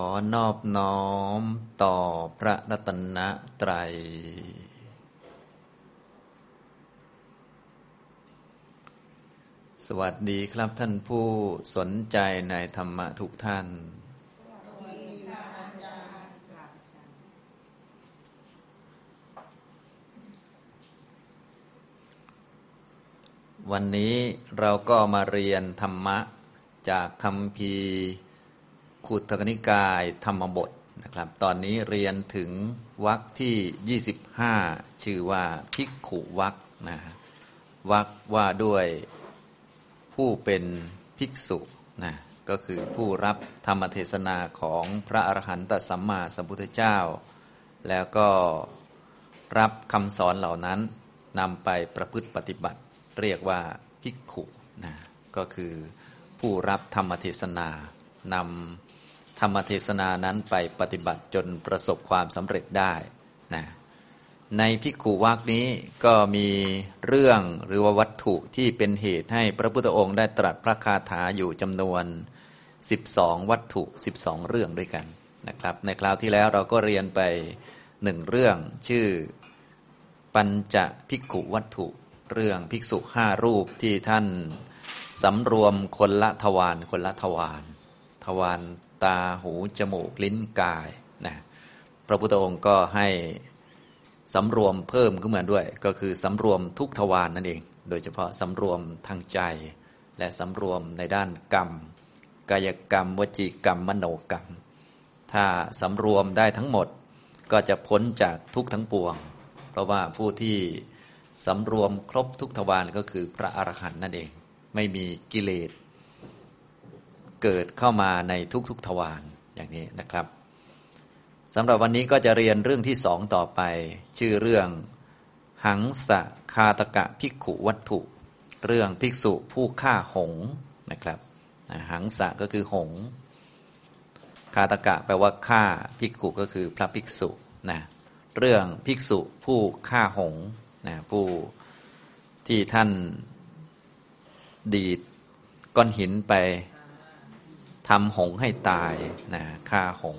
อนอบน้อมต่อพระรัตนตรัย สวัสดีครับท่านผู้สนใจในธรรมะทุกท่าน วันนี้เราก็มาเรียนธรรมะจากคำพี ขุตกนิกายธรรมบทนะครับ ตอนนี้เรียนถึงวรรคที่ 25 ชื่อว่าภิกขุวรรคนะวรรคว่าด้วยผู้เป็นภิกษุนะก็คือผู้รับธรรมเทศนาของพระอรหันตสัมมาสัมพุทธเจ้า แล้วก็รับคำสอนเหล่านั้นนำไปประพฤติปฏิบัติ เรียกว่าภิกขุนะก็คือผู้รับธรรมเทศนานำ ธรรมเทศนานั้นไปปฏิบัติจนประสบความสำเร็จได้นะในพิกขุวักนี้ก็มีเรื่องหรือว่าวัตถุที่เป็นเหตุให้พระพุทธองค์ได้ตรัสพระคาถาอยู่จำนวน 12 วัตถุ 12 เรื่องด้วยกันนะครับ ในคราวที่แล้วเราก็เรียนไปหนึ่งเรื่องชื่อปัญจพิกุวัตถุ เรื่องภิกษุห้ารูปที่ท่านสำรวมคนละทวารคนละทวารทวาร ตาหูจมูกลิ้นกายนะพระพุทธองค์ก็ให้สำรวมเพิ่มขึ้นมาด้วย ก็คือสำรวมทุกทวารนนั่นเอง โดยเฉพาะสำรวมทางใจ และสำรวมในด้านกรรม กายกรรม วจีกรรม มโนกรรม ถ้าสำรวมได้ทั้งหมดก็จะพ้นจากทุกทั้งปวง เพราะว่าผู้ที่สำรวมครบทุกทวารก็คือพระอรหันต์นั่นเอง ไม่มีกิเลส เกิดเข้ามาในทุกๆทวารอย่างนี้นะครับสำหรับวันนี้ก็จะเรียนเรื่องที่สองต่อไป ชื่อเรื่อง หังสะคาตกะภิกขุวัตถุ เรื่องภิกษุผู้ฆ่าหงนะครับหังสะก็คือหง คาตกะแปลว่าฆ่าภิกขุก็คือพระภิกษุนะเรื่องภิกษุผู้ฆ่าหงนะผู้ที่ท่านดีดก้อนหินไป ทำหงให้ตายนะฆ่าหง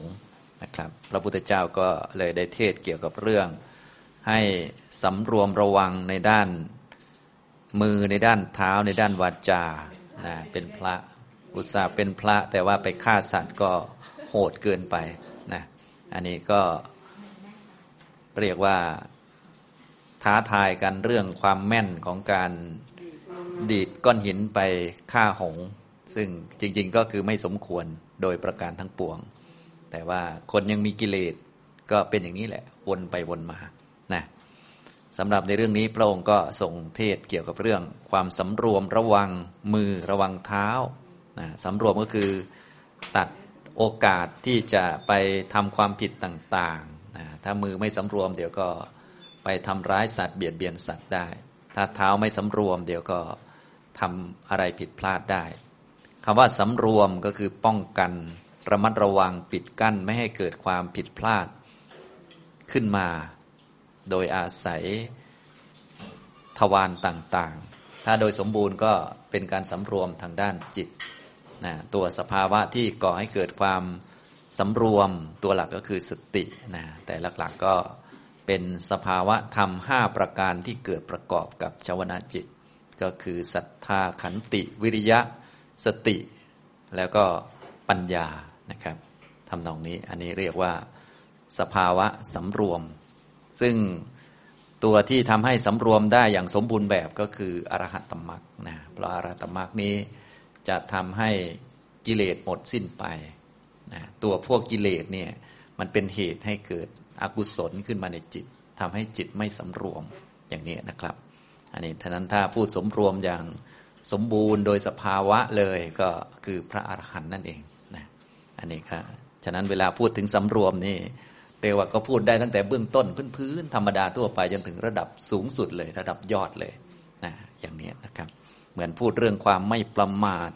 นะครับ พระพุทธเจ้าก็เลยได้เทศเกี่ยวกับเรื่อง ให้สำรวมระวังในด้านมือในด้านเท้าในด้านวาจานะเป็นพระอุตสาห์เป็นพระแต่ว่าไปฆ่าสัตว์ก็โหดเกินไปนะอันนี้ก็เรียกว่าท้าทายกันเรื่องความแม่นของการดีดก้อนหินไปฆ่าหง ซึ่งจริง ๆ ก็คือไม่สมควรโดยประการทั้งปวง แต่ว่าคนยังมีกิเลสก็เป็นอย่างนี้แหละ วนไปวนมานะสำหรับในเรื่องนี้พระองค์ก็ส่งเทศเกี่ยวกับเรื่อง ความสำรวมระวังมือระวังเท้านะสำรวมก็คือตัดโอกาสที่จะไปทำความผิดต่างๆนะถ้ามือไม่สำรวม เดี๋ยวก็ไปทำร้ายสัตว์เบียดเบียนสัตว์ได้ ถ้าเท้าไม่สำรวม เดี๋ยวก็ทำอะไรผิดพลาดได้ คำว่าสำรวมก็คือป้องกัน ระมัดระวังปิดกั้นไม่ให้เกิดความผิดพลาดขึ้นมา โดยอาศัยทวารต่างๆ ถ้าโดยสมบูรณ์ก็เป็นการสำรวมทางด้านจิตนะตัวสภาวะที่ก่อให้เกิดความสำรวมตัวหลักก็คือสตินะแต่หลักๆก็เป็นสภาวะธรรมห้าประการที่เกิดประกอบกับชวนาจิต ก็คือศรัทธาขันติวิริยะ สติ แล้วก็ปัญญานะครับทำนองนี้อันนี้เรียกว่าสภาวะสำรวม ซึ่งตัวที่ทำให้สำรวมได้อย่างสมบูรณ์แบบก็คืออรหัตตมรรคนะเพราะอรหัตตมรรคนี้จะทำให้กิเลสหมดสิ้นไปนะตัวพวกกิเลสเนี่ยมันเป็นเหตุให้เกิดอกุศลขึ้นมาในจิตทำให้จิตไม่สำรวมอย่างนี้นะครับ อันนี้ท่านั้นถ้าพูดสมรวมอย่าง สมบูรณ์โดยสภาวะเลยก็คือพระอรหันต์นั่นเองนะอันนี้ครับฉะนั้นเวลาพูดถึงสำรวมนี่เรียกว่าก็พูดได้ตั้งแต่เบื้องต้นพื้นๆธรรมดาทั่วไปจนถึงระดับสูงสุดเลย ระดับยอดเลยนะอย่างนี้นะครับ เหมือนพูดเรื่องความไม่ประมาท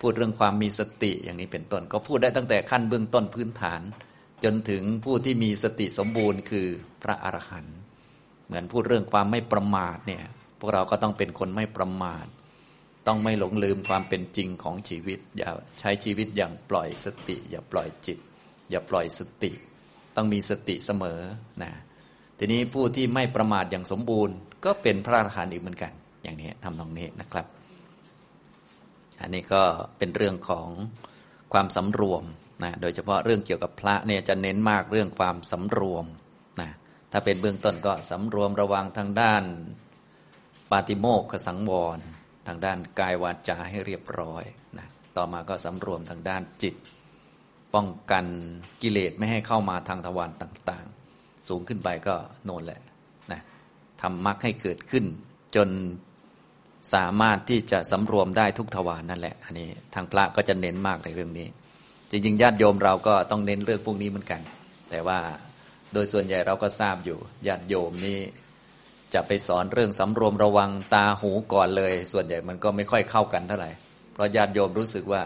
พูดเรื่องความมีสติอย่างนี้เป็นต้น ก็พูดได้ตั้งแต่ขั้นเบื้องต้นพื้นฐาน จนถึงผู้ที่มีสติสมบูรณ์คือพระอรหันต์เหมือนพูดเรื่องความไม่ประมาทเนี่ยพวกเราก็ต้องเป็นคนไม่ประมาท ต้องไม่หลงลืมความเป็นจริงของชีวิต อย่าใช้ชีวิตอย่างปล่อยสติ อย่าปล่อยจิต อย่าปล่อยสติ ต้องมีสติเสมอนะทีนี้ผู้ที่ไม่ประมาทอย่างสมบูรณ์ ก็เป็นพระอรหันต์อีกเหมือนกัน อย่างนี้ทำตรงนี้นะครับ อันนี้ก็เป็นเรื่องของความสำรวมนะโดยเฉพาะเรื่องเกี่ยวกับพระเนี่ยจะเน้นมากเรื่องความสำรวมนะถ้าเป็นเบื้องต้นก็สำรวมระวังทางด้านปาติโมกขสังวร ทางด้านกายวาจาให้เรียบร้อยนะต่อมาก็สำรวมทางด้านจิต ป้องกันกิเลสไม่ให้เข้ามาทางทวารต่างๆ สูงขึ้นไปก็โน่นแหละนะทำมรรคให้เกิดขึ้น จนสามารถที่จะสำรวมได้ทุกทวารนนั่นแหละ อันนี้ทางพระก็จะเน้นมากในเรื่องนี้ จริงๆญาติโยมเราก็ต้องเน้นเรื่องพวกนี้เหมือนกัน แต่ว่าโดยส่วนใหญ่เราก็ทราบอยู่ญาติโยมนี้ จะไปสอนเรื่องสำรวมระวังตาหูก่อนเลย ส่วนใหญ่มันก็ไม่ค่อยเข้ากันเท่าไหร่ เพราะญาติโยมรู้สึกว่า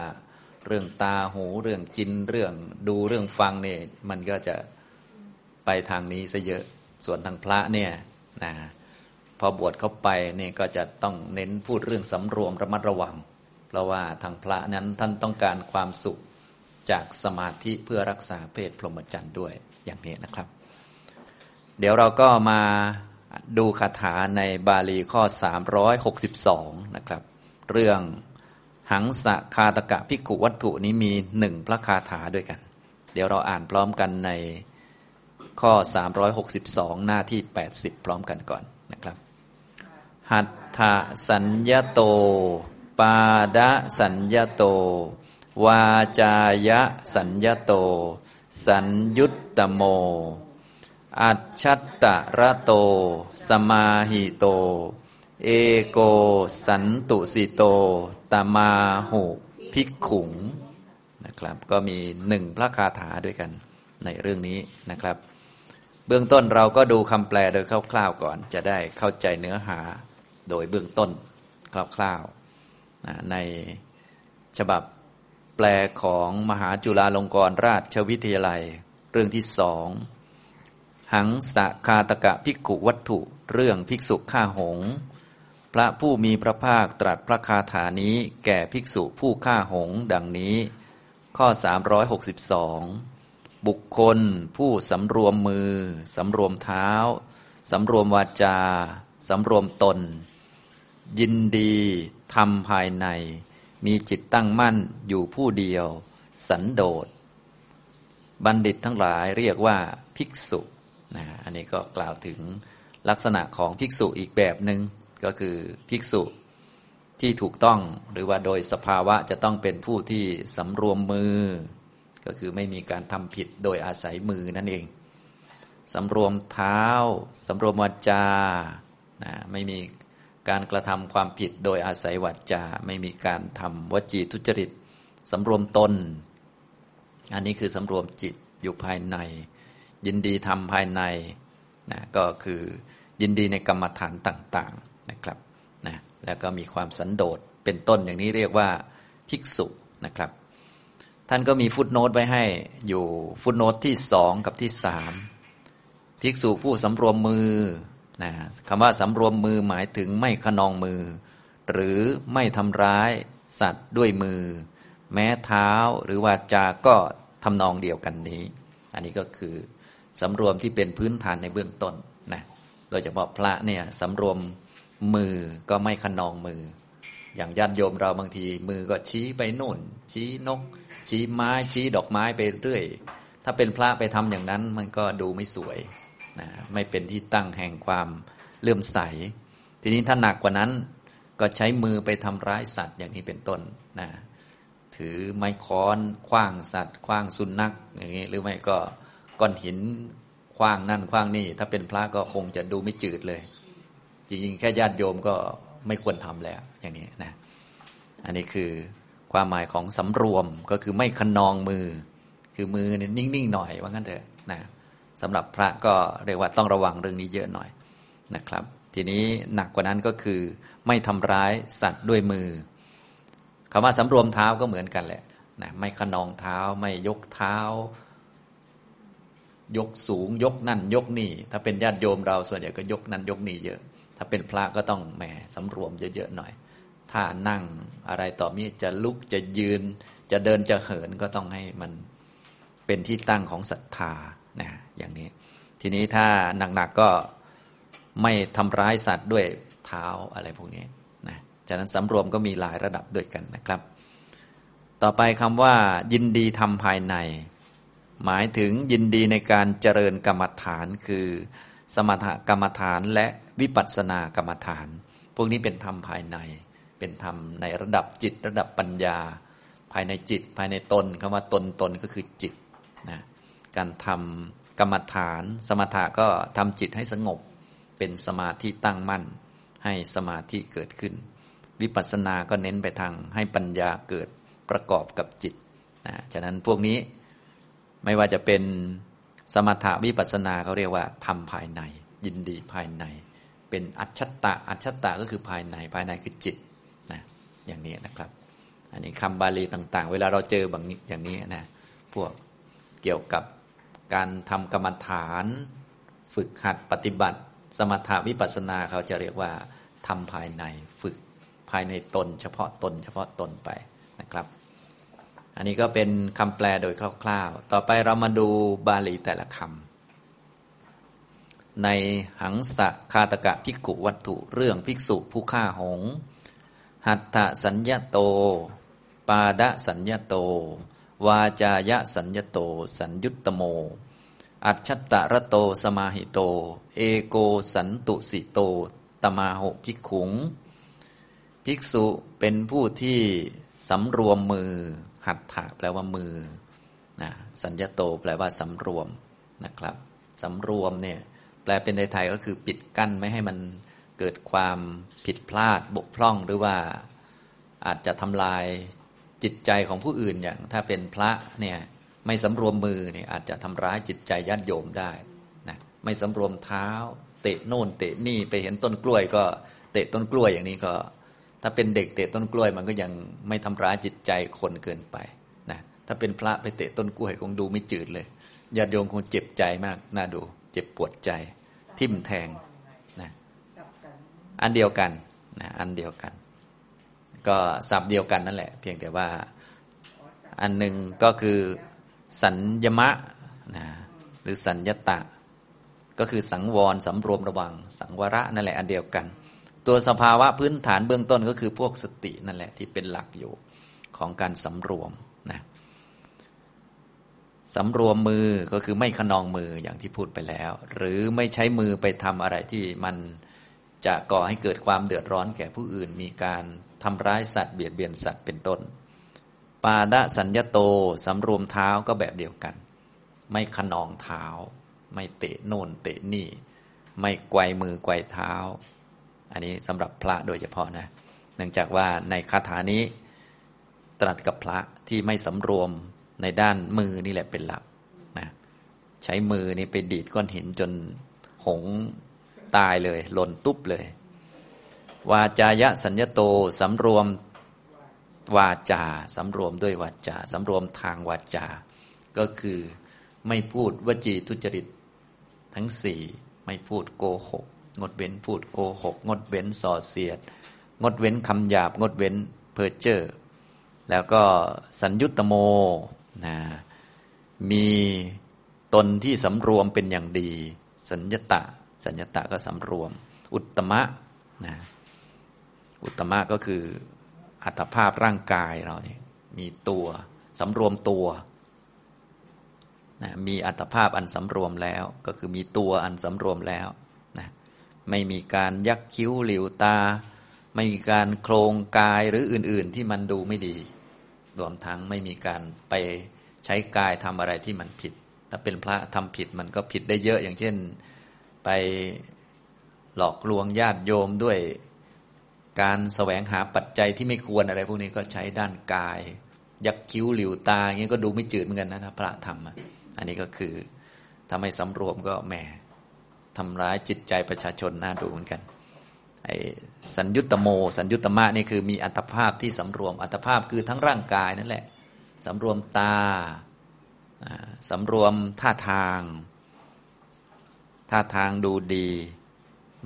เรื่องตาหูเรื่องกินเรื่องดูเรื่องฟังเนี่ยมันก็จะไปทางนี้ซะเยอะส่วนทางพระเนี่ยนะพอบวชเข้าไปเนี่ยก็จะต้องเน้นพูดเรื่องสำรวมระมัดระวัง เพราะว่าทางพระนั้นท่านต้องการความสุขจากสมาธิเพื่อรักษาเพศพรหมจรรย์ด้วยอย่างนี้นะครับ เดี๋ยวเราก็มา ดูคาถาในบาลีข้อ 362 นะครับ เรื่องหังสะคาตกะพิกุวัตถุนี้มีหนึ่งพระคาถาด้วยกัน เดี๋ยวเราอ่านพร้อมกันในข้อ 362 หน้าที่ 80 พร้อมกันก่อนนะครับ หัตถสัญญโต ปาดะสัญญโต วาจายะสัญญโต สัญยุตตโม อัจฉัตตระโต สมาหิโต เอโกสันตุสิโต ตมาหุพิกขุงนะครับ ก็มีหนึ่งพระคาถาด้วยกันในเรื่องนี้นะครับ เบื้องต้นเราก็ดูคำแปลโดยคร่าวๆก่อน จะได้เข้าใจเนื้อหาโดยเบื้องต้นคร่าวๆในฉบับแปลของมหาจุฬาลงกรณราชวิทยาลัย เรื่องที่สอง หังสะคาตกะภิกขุวัตถุ เรื่องภิกษุฆ่าหง พระผู้มีพระภาคตรัสพระคาถานี้แก่ภิกษุผู้ฆ่าหงดังนี้ ข้อ 362 บุคคลผู้สำรวมมือ สำรวมเท้า สำรวมวาจา สำรวมตน ยินดีทำภายใน มีจิตตั้งมั่นอยู่ผู้เดียว สันโดษ บัณฑิตทั้งหลายเรียกว่าภิกษุ นะอันนี้ก็กล่าวถึงลักษณะของภิกษุอีกแบบหนึง่งก็คือภิกษุที่ถูกต้องหรือว่าโดยสภาวะจะต้องเป็นผู้ที่สำรวมมือ ก็คือไม่มีการทำผิดโดยอาศัยมือนั่นเองสำรวมเท้าสำรวมวาจานะไม่มีการกระทำความผิดโดยอาศัยวาจา ไม่มีการทำวจีทุจริตสำรวมตน อันนี้คือสำรวมจิตอยู่ภายใน ยินดีทำภายในนะก็คือยินดีในกรรมฐานต่างๆนะครับนะแล้วก็มีความสันโดษเป็นต้นอย่างนี้เรียกว่าภิกษุนะครับ ท่านก็มีฟุตโนตไว้ให้อยู่ฟุตโนตที่สองกับที่สามภิกษุผู้สำรวมมือนะคำว่าสำรวมมือหมายถึงไม่ขนองมือ หรือไม่ทำร้ายสัตว์ด้วยมือ แม้เท้าหรือวาจาก็ทำนองเดียวกันนี้ อันนี้ก็คือ สำรวมที่เป็นพื้นฐานในเบื้องต้นนะโดยเฉพาะพระเนี่ยสำรวมมือก็ไม่ขนองมือ อย่างญาติโยมเราบางที มือก็ชี้ไปโน่น ชี้นก ชี้ไม้ชี้ดอกไม้ไปเรื่อย ถ้าเป็นพระไปทำอย่างนั้น มันก็ดูไม่สวยนะไม่เป็นที่ตั้งแห่งความเลื่อมใส ทีนี้ถ้าหนักกว่านั้นก็ใช้มือไปทำร้ายสัตว์อย่างนี้เป็นต้นนะถือไม้ค้อนคว้างสัตว์คว้างสุนัขอย่างนี้หรือไม่ก็ ก้อนหินคว้างนั่นคว้างนี่ ถ้าเป็นพระก็คงจะดูไม่จืดเลย จริงๆ แค่ญาติโยมก็ไม่ควรทำแล้ว อย่างนี้นะ อันนี้คือความหมายของสำรวมก็คือไม่ขนองมือ คือมือเนี่ยนิ่งๆหน่อยว่างั้นเถอะนะสำหรับพระก็เรียกว่าต้องระวังเรื่องนี้เยอะหน่อยนะครับ ทีนี้หนักกว่านั้นก็คือ ไม่ทำร้ายสัตว์ด้วยมือคำว่าสำรวมเท้าก็เหมือนกันแหละนะไม่ขนองเท้าไม่ยกเท้า ยกสูง ยกนั่น ยกนี่ ถ้าเป็นญาติโยมเราส่วนใหญ่ก็ยกนั่นยกนี่เยอะ ถ้าเป็นพระก็ต้องแหมสำรวมเยอะๆหน่อย ถ้านั่งอะไรต่อมีจะลุกจะยืน จะเดินจะเหินก็ต้องให้มันเป็นที่ตั้งของศรัทธานะอย่างนี้ ทีนี้ถ้าหนักๆก็ไม่ทำร้ายสัตว์ด้วยเท้าอะไรพวกนี้นะฉะนั้นสำรวมก็มีหลายระดับด้วยกันนะครับ ต่อไปคำว่า ยินดีทำภายใน หมายถึงยินดีในการเจริญกรรมฐานคือ สมถกรรมฐานและวิปัสสนากรรมฐาน พวกนี้เป็นธรรมภายใน เป็นธรรมในระดับจิตระดับปัญญา ภายในจิตภายในตนคำว่าตนตนก็คือจิตนะการทำกรรมฐาน สมถะก็ทำจิตให้สงบ เป็นสมาธิตั้งมั่น ให้สมาธิเกิดขึ้น วิปัสสนาก็เน้นไปทางให้ปัญญาเกิดประกอบกับจิตนะฉะนั้นพวกนี้ ไม่ว่าจะเป็นสมถะวิปัสสนาเขาเรียกว่าทำภายใน ยินดีภายใน เป็นอัจฉตะอัจฉตะก็คือภายในภายในคือจิตนะอย่างนี้นะครับ อันนี้คำบาลีต่าง ๆ เวลาเราเจอบางอย่างนี้นะพวกเกี่ยวกับการทำกรรมฐาน ฝึกหัดปฏิบัติ สมถาวิปัสสนาเขาจะเรียกว่าทำภายในฝึกภายในตน เฉพาะตน เฉพาะตนไป อันนี้ก็เป็นคำแปลโดยคร่าวๆ ต่อไปเรามาดูบาลีแต่ละคำในหังสะคาตกะภิกุวัตถุเรื่องภิกษุผู้ฆ่าหง หัตถสัญญโต ปาดสัญญโต วาจายสัญญโต สัญยุตตโม อัจฉตะระโตสมาหิโต เอโกสันตุสิโต ตมาหภิกขุง ภิกษุเป็นผู้ที่สำรวมมือ หัตถะแปลว่ามือนะสัญญโตแปลว่าสำรวมนะครับสำรวมเนี่ยแปลเป็นไทยๆก็คือปิดกั้นไม่ให้มันเกิดความผิดพลาดบกพร่องหรือว่าอาจจะทำลายจิตใจของผู้อื่นอย่าง ถ้าเป็นพระเนี่ยไม่สำรวมมือเนี่ยอาจจะทำร้ายจิตใจญาติโยมได้นะไม่สำรวมเท้า เตะโน่นเตะนี่ไปเห็นต้นกล้วยก็เตะต้นกล้วยอย่างนี้ก็ ถ้าเป็นเด็กเตะต้นกล้วยมันก็ยังไม่ทำร้ายจิตใจคนเกินไปนะถ้าเป็นพระไปเตะต้นกล้วยคงดูไม่จืดเลยญาติโยมคงเจ็บใจมากน่าดู เจ็บปวดใจ ทิ่มแทงนะอันเดียวกันนะอันเดียวกัน ก็สับเดียวกันนั่นแหละ เพียงแต่ว่า อันหนึ่งก็คือสัญญมะนะหรือสัญญตะ ก็คือสังวรสำรวมระวัง สังวระนั่นแหละอันเดียวกัน ตัวสภาวะพื้นฐานเบื้องต้นก็คือพวกสตินั่นแหละที่เป็นหลักอยู่ของการสำรวมนะสำรวมมือก็คือไม่ขนองมืออย่างที่พูดไปแล้ว หรือไม่ใช้มือไปทำอะไรที่มันจะก่อให้เกิดความเดือดร้อนแก่ผู้อื่น มีการทำร้ายสัตว์เบียดเบียนสัตว์เป็นต้น ปาดะสัญญโตสำรวมเท้าก็แบบเดียวกัน ไม่ขนองเท้า ไม่เตะโน่นเตะนี่ ไม่ไกวมือไกวเท้า อันนี้สำหรับพระโดยเฉพาะนะ เนื่องจากว่าในคาถานี้ตรัสกับพระที่ไม่สำรวมในด้านมือนี่แหละเป็นหลักนะใช้มือนี่ไปดีดก้อนหินจนหงตายเลยหล่นตุ๊บเลยวาจายะสัญญโตสำรวมวาจาสำรวมด้วยวาจาสำรวมทางวาจา ก็คือไม่พูดวจีทุจริตทั้งสี่ไม่พูดโกหก งดเว้นพูดโกหก งดเว้นส่อเสียด งดเว้นคำหยาบ งดเว้นเพ้อเจ้อแล้วก็สัญยุตโมนะมีตนที่สำรวมเป็นอย่างดี สัญญตะ สัญญตะก็สำรวม อุตมะนะอุตมะก็คืออัตภาพร่างกายเราเนี่ยมีตัวสำรวมตัวนะมีอัตภาพอันสำรวมแล้ว ก็คือมีตัวอันสำรวมแล้ว ไม่มีการยักคิ้วหลิวตา ไม่มีการโครงกายหรืออื่น ๆ ที่มันดูไม่ดี รวมทั้งไม่มีการไปใช้กายทำอะไรที่มันผิด ถ้าเป็นพระทำผิดมันก็ผิดได้เยอะอย่างเช่น ไปหลอกลวงญาติโยมด้วยการแสวงหาปัจจัยที่ไม่ควรอะไร พวกนี้ก็ใช้ด้านกาย ยักคิ้วหลิวตาอย่างนี้ก็ดูไม่จืดเหมือนกันนะถ้าพระทำอันนี้ก็คือถ้าไม่สำรวมก็แหม ทำร้ายจิตใจประชาชนน่าดูเหมือนกันไอ้สัญยุตโม สัญยุตมะนี่คือมีอัตภาพที่สำรวม อัตภาพคือทั้งร่างกายนั่นแหละสำรวมตาสำรวมท่าทาง ท่าทางดูดี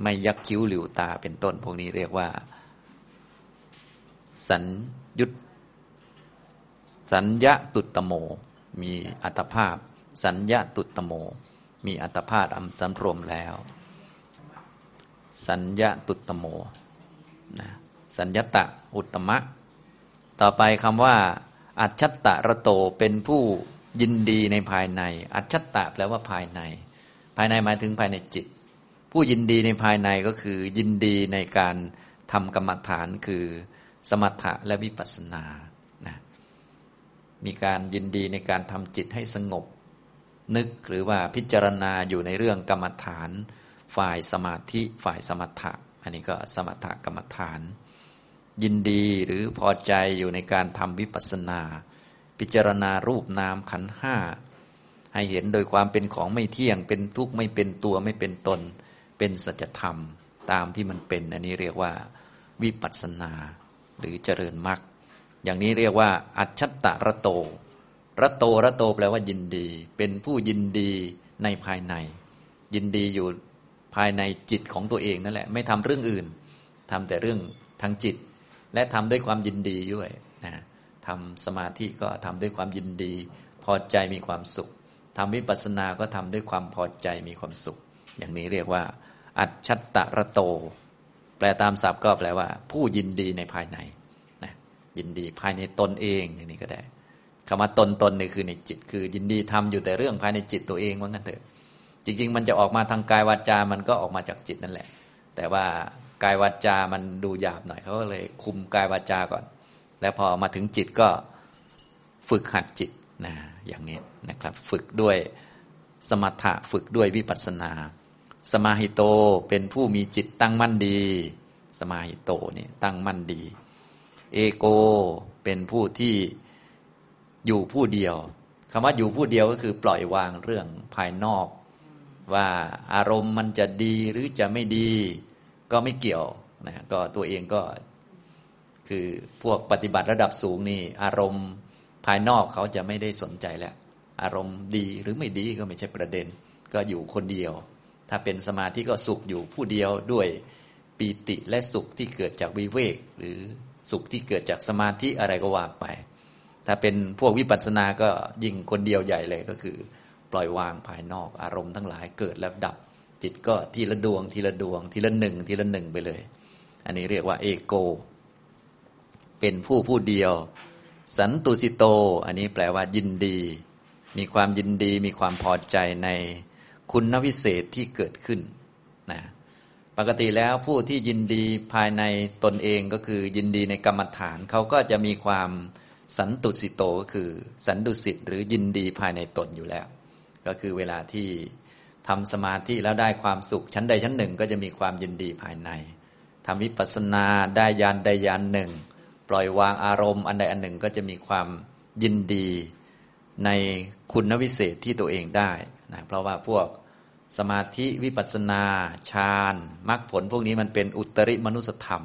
ไม่ยักคิ้วหลิวตาเป็นต้น พวกนี้เรียกว่า สัญยุตสัญญตุตโม มีอัตภาพ สัญญาตุตโม มีอัตภาพอันสำรวมแล้ว สัญญาตุตโมนะสัญญตะอุตมะ ต่อไปคำว่า อัจฉตะระโตเป็นผู้ยินดีในภายใน อัจฉตะแปลว่าภายใน ภายในหมายถึงภายในจิต ผู้ยินดีในภายในก็คือ ยินดีในการทำกรรมฐานคือสมถะและวิปัสสนานะมีการยินดีในการทำจิตให้สงบ นึกหรือว่าพิจารณาอยู่ในเรื่องกรรมฐาน ฝ่ายสมาธิฝ่ายสมถะ อันนี้ก็สมถกรรมฐาน ยินดีหรือพอใจอยู่ในการทำวิปัสสนา พิจารณารูปนามขันห้าให้เห็นโดยความเป็นของไม่เที่ยง เป็นทุกข์ไม่เป็นตัวไม่เป็นตน เป็นสัจธรรมตามที่มันเป็น อันนี้เรียกว่า วิปัสสนา หรือเจริญมรรคอย่างนี้เรียกว่า อัจฉตะระโต ระโตระโตแปลว่ายินดี เป็นผู้ยินดีในภายใน ยินดีอยู่ภายในจิตของตัวเองนั่นแหละ ไม่ทำเรื่องอื่นทำแต่เรื่องทางจิต และทำด้วยความยินดีด้วยนะทำสมาธิก็ทำด้วยความยินดี พอใจมีความสุขทำวิปัสสนาก็ทำด้วยความพอใจมีความสุข อย่างนี้เรียกว่า อัจฉตะระโต แปลตามศัพท์ก็แปลว่า ผู้ยินดีในภายในนะยินดีภายในตนเองอย่างนี้ก็ได้ คำว่าตนตนนี่คือในจิต คือยินดีทำอยู่แต่เรื่องภายในจิตตัวเองว่างั้นเถอะ จริง ๆ มันจะออกมาทางกายวาจา มันก็ออกมาจากจิตนั่นแหละ แต่ว่ากายวาจา มันดูหยาบหน่อยเขาก็เลยคุมกายวาจาก่อน แล้วพอมาถึงจิตก็ฝึกหัดจิตนะอย่างนี้นะครับ ฝึกด้วยสมถะฝึกด้วยวิปัสสนา สมาหิโตเป็นผู้มีจิตตั้งมั่นดี สมาหิโตนี่ตั้งมั่นดี เอโกเป็นผู้ที่ อยู่ผู้เดียวคำว่าอยู่ผู้เดียวก็คือปล่อยวางเรื่องภายนอก ว่าอารมณ์มันจะดีหรือจะไม่ดี ก็ไม่เกี่ยวนะก็ตัวเองก็คือพวกปฏิบัติระดับสูงนี่ อารมณ์ภายนอกเขาจะไม่ได้สนใจแล้วอารมณ์ดีหรือไม่ดีก็ไม่ใช่ประเด็น ก็อยู่คนเดียว ถ้าเป็นสมาธิก็สุขอยู่ผู้เดียวด้วยปีติและสุขที่เกิดจากวิเวก หรือสุขที่เกิดจากสมาธิอะไรก็ว่าไป ถ้าเป็นพวกวิปัสสนาก็ยิ่งคนเดียวใหญ่เลยก็คือ ปล่อยวางภายนอกอารมณ์ทั้งหลายเกิดแล้วดับ จิตก็ทีละดวง ทีละดวง ทีละหนึ่ง ทีละหนึ่งไปเลย อันนี้เรียกว่าเอโก เป็นผู้ผู้เดียว สันตุสิโต อันนี้แปลว่ายินดี มีความยินดีมีความพอใจในคุณวิเศษที่เกิดขึ้นนะปกติแล้วผู้ที่ยินดีภายในตนเองก็คือยินดีในกรรมฐานเขาก็จะมีความ สันตุสิโตก็คือ สันดุสิตหรือยินดีภายในตนอยู่แล้ว ก็คือเวลาที่ทำสมาธิแล้วได้ความสุขชั้นใดชั้นหนึ่ง ก็จะมีความยินดีภายในทำวิปัสสนาได้ยานใดยานหนึ่ง ปล่อยวางอารมณ์อันใดอันหนึ่งก็จะมีความยินดีในคุณวิเศษที่ตัวเองได้นะเพราะว่าพวกสมาธิวิปัสนาฌานมรรคผลพวกนี้มันเป็นอุตริมนุสธรรม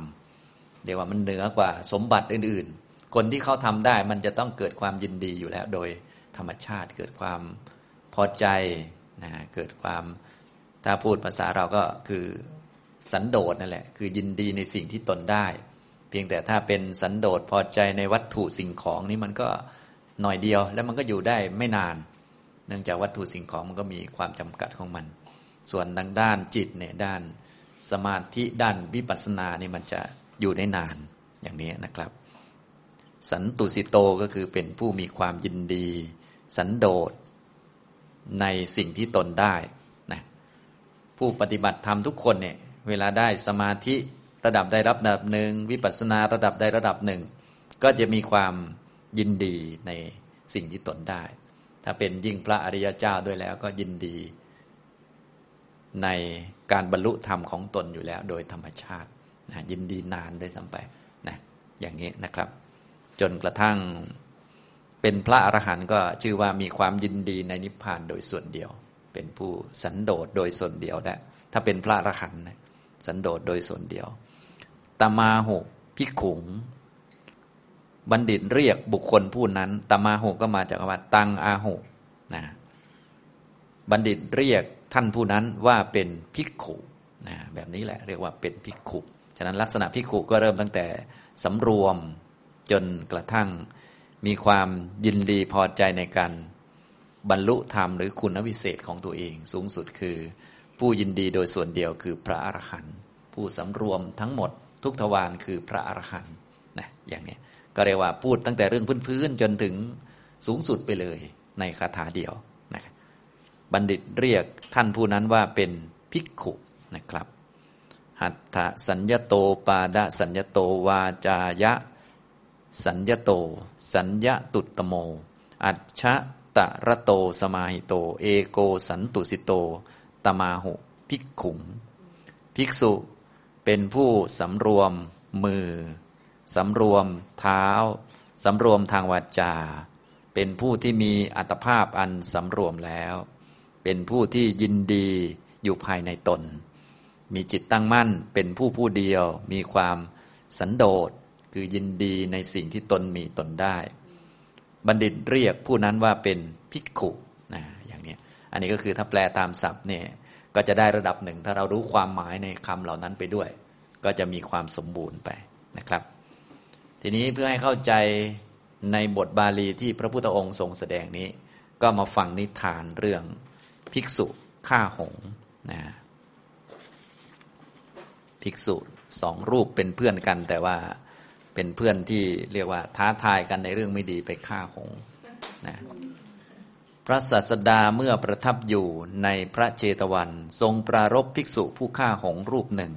เรียกว่ามันเหนือกว่าสมบัติอื่นๆ คนที่เขาทำได้มันจะต้องเกิดความยินดีอยู่แล้ว โดยธรรมชาติเกิดความพอใจนะเกิดความถ้าพูดภาษาเราก็คือสันโดษนั่นแหละ คือยินดีในสิ่งที่ตนได้ เพียงแต่ถ้าเป็นสันโดษพอใจในวัตถุสิ่งของนี่มันก็หน่อยเดียว แล้วมันก็อยู่ได้ไม่นาน เนื่องจากวัตถุสิ่งของมันก็มีความจำกัดของมัน ส่วนดังด้านจิตเนี่ยด้านสมาธิด้านวิปัสสนานี่มันจะอยู่ได้นานอย่างนี้นะครับ สันตุสิโตก็คือเป็นผู้มีความยินดี สันโดษในสิ่งที่ตนได้นะผู้ปฏิบัติธรรมทุกคนเนี่ยเวลาได้สมาธิระดับได้รับระดับหนึ่งวิปัสสนาระดับได้ระดับหนึ่ง ก็จะมีความยินดีในสิ่งที่ตนได้ ถ้าเป็นยิ่งพระอริยเจ้าด้วยแล้วก็ยินดี ในการบรรลุธรรมของตนอยู่แล้ว โดยธรรมชาตินะยินดีนานได้สัมไปนะอย่างนี้นะครับ จนกระทั่งเป็นพระอรหันต์ก็ชื่อว่ามีความยินดีในนิพพานโดยส่วนเดียว เป็นผู้สันโดษโดยส่วนเดียวได้ถ้าเป็นพระอรหันต์สันโดษโดยส่วนเดียวตมาหุพิขุง บัณฑิตเรียกบุคคลผู้นั้นตมาหุก็มาจากคำว่าตังอาหุนะบัณฑิตเรียกท่านผู้นั้นว่าเป็นภิกขุนะแบบนี้แหละเรียกว่าเป็นภิกขุ ฉะนั้นลักษณะภิกขุก็เริ่มตั้งแต่สำรวม จนกระทั่งมีความยินดีพอใจในการบรรลุธรรมหรือคุณวิเศษของตัวเอง สูงสุดคือ ผู้ยินดีโดยส่วนเดียวคือพระอรหันต์ผู้สำรวมทั้งหมดทุกทวารคือพระอรหันต์นะอย่างนี้ก็เรียกว่าพูดตั้งแต่เรื่องพื้นๆจนถึงสูงสุดไปเลยในคาถาเดียวนะบัณฑิตเรียกท่านผู้นั้นว่าเป็นภิกขุนะครับ หัตถสัญญโตปาดะสัญญโตวาจายะ สัญญโต สัญญตุตโม อัจฉตะระโตสมาหิโต เอโกสันตุสิโต ตมาหุภิกขุง ภิกษุเป็นผู้สำรวมมือ สำรวมเท้า สำรวมทางวาจา เป็นผู้ที่มีอัตภาพอันสำรวมแล้ว เป็นผู้ที่ยินดีอยู่ภายในตน มีจิตตั้งมั่นเป็นผู้ผู้เดียว มีความสันโดษ คือยินดีในสิ่งที่ตนมีตนได้ บัณฑิตเรียกผู้นั้นว่าเป็นภิกขุนะอย่างนี้อันนี้ก็คือถ้าแปลตามศัพท์เนี่ยก็จะได้ระดับหนึ่ง ถ้าเรารู้ความหมายในคำเหล่านั้นไปด้วย ก็จะมีความสมบูรณ์ไปนะครับ ทีนี้เพื่อให้เข้าใจในบทบาลีที่พระพุทธองค์ทรงแสดงนี้ ก็มาฟังนิทานเรื่องภิกษุฆ่าหงนะภิกษุสองรูปเป็นเพื่อนกันแต่ว่า เป็นเพื่อนที่เรียกว่าท้าทายกันในเรื่องไม่ดีไปฆ่าหงนะพระศาสดาเมื่อประทับอยู่ในพระเจตวัน ทรงปรารบภิกษุผู้ฆ่าหงรูปหนึ่ง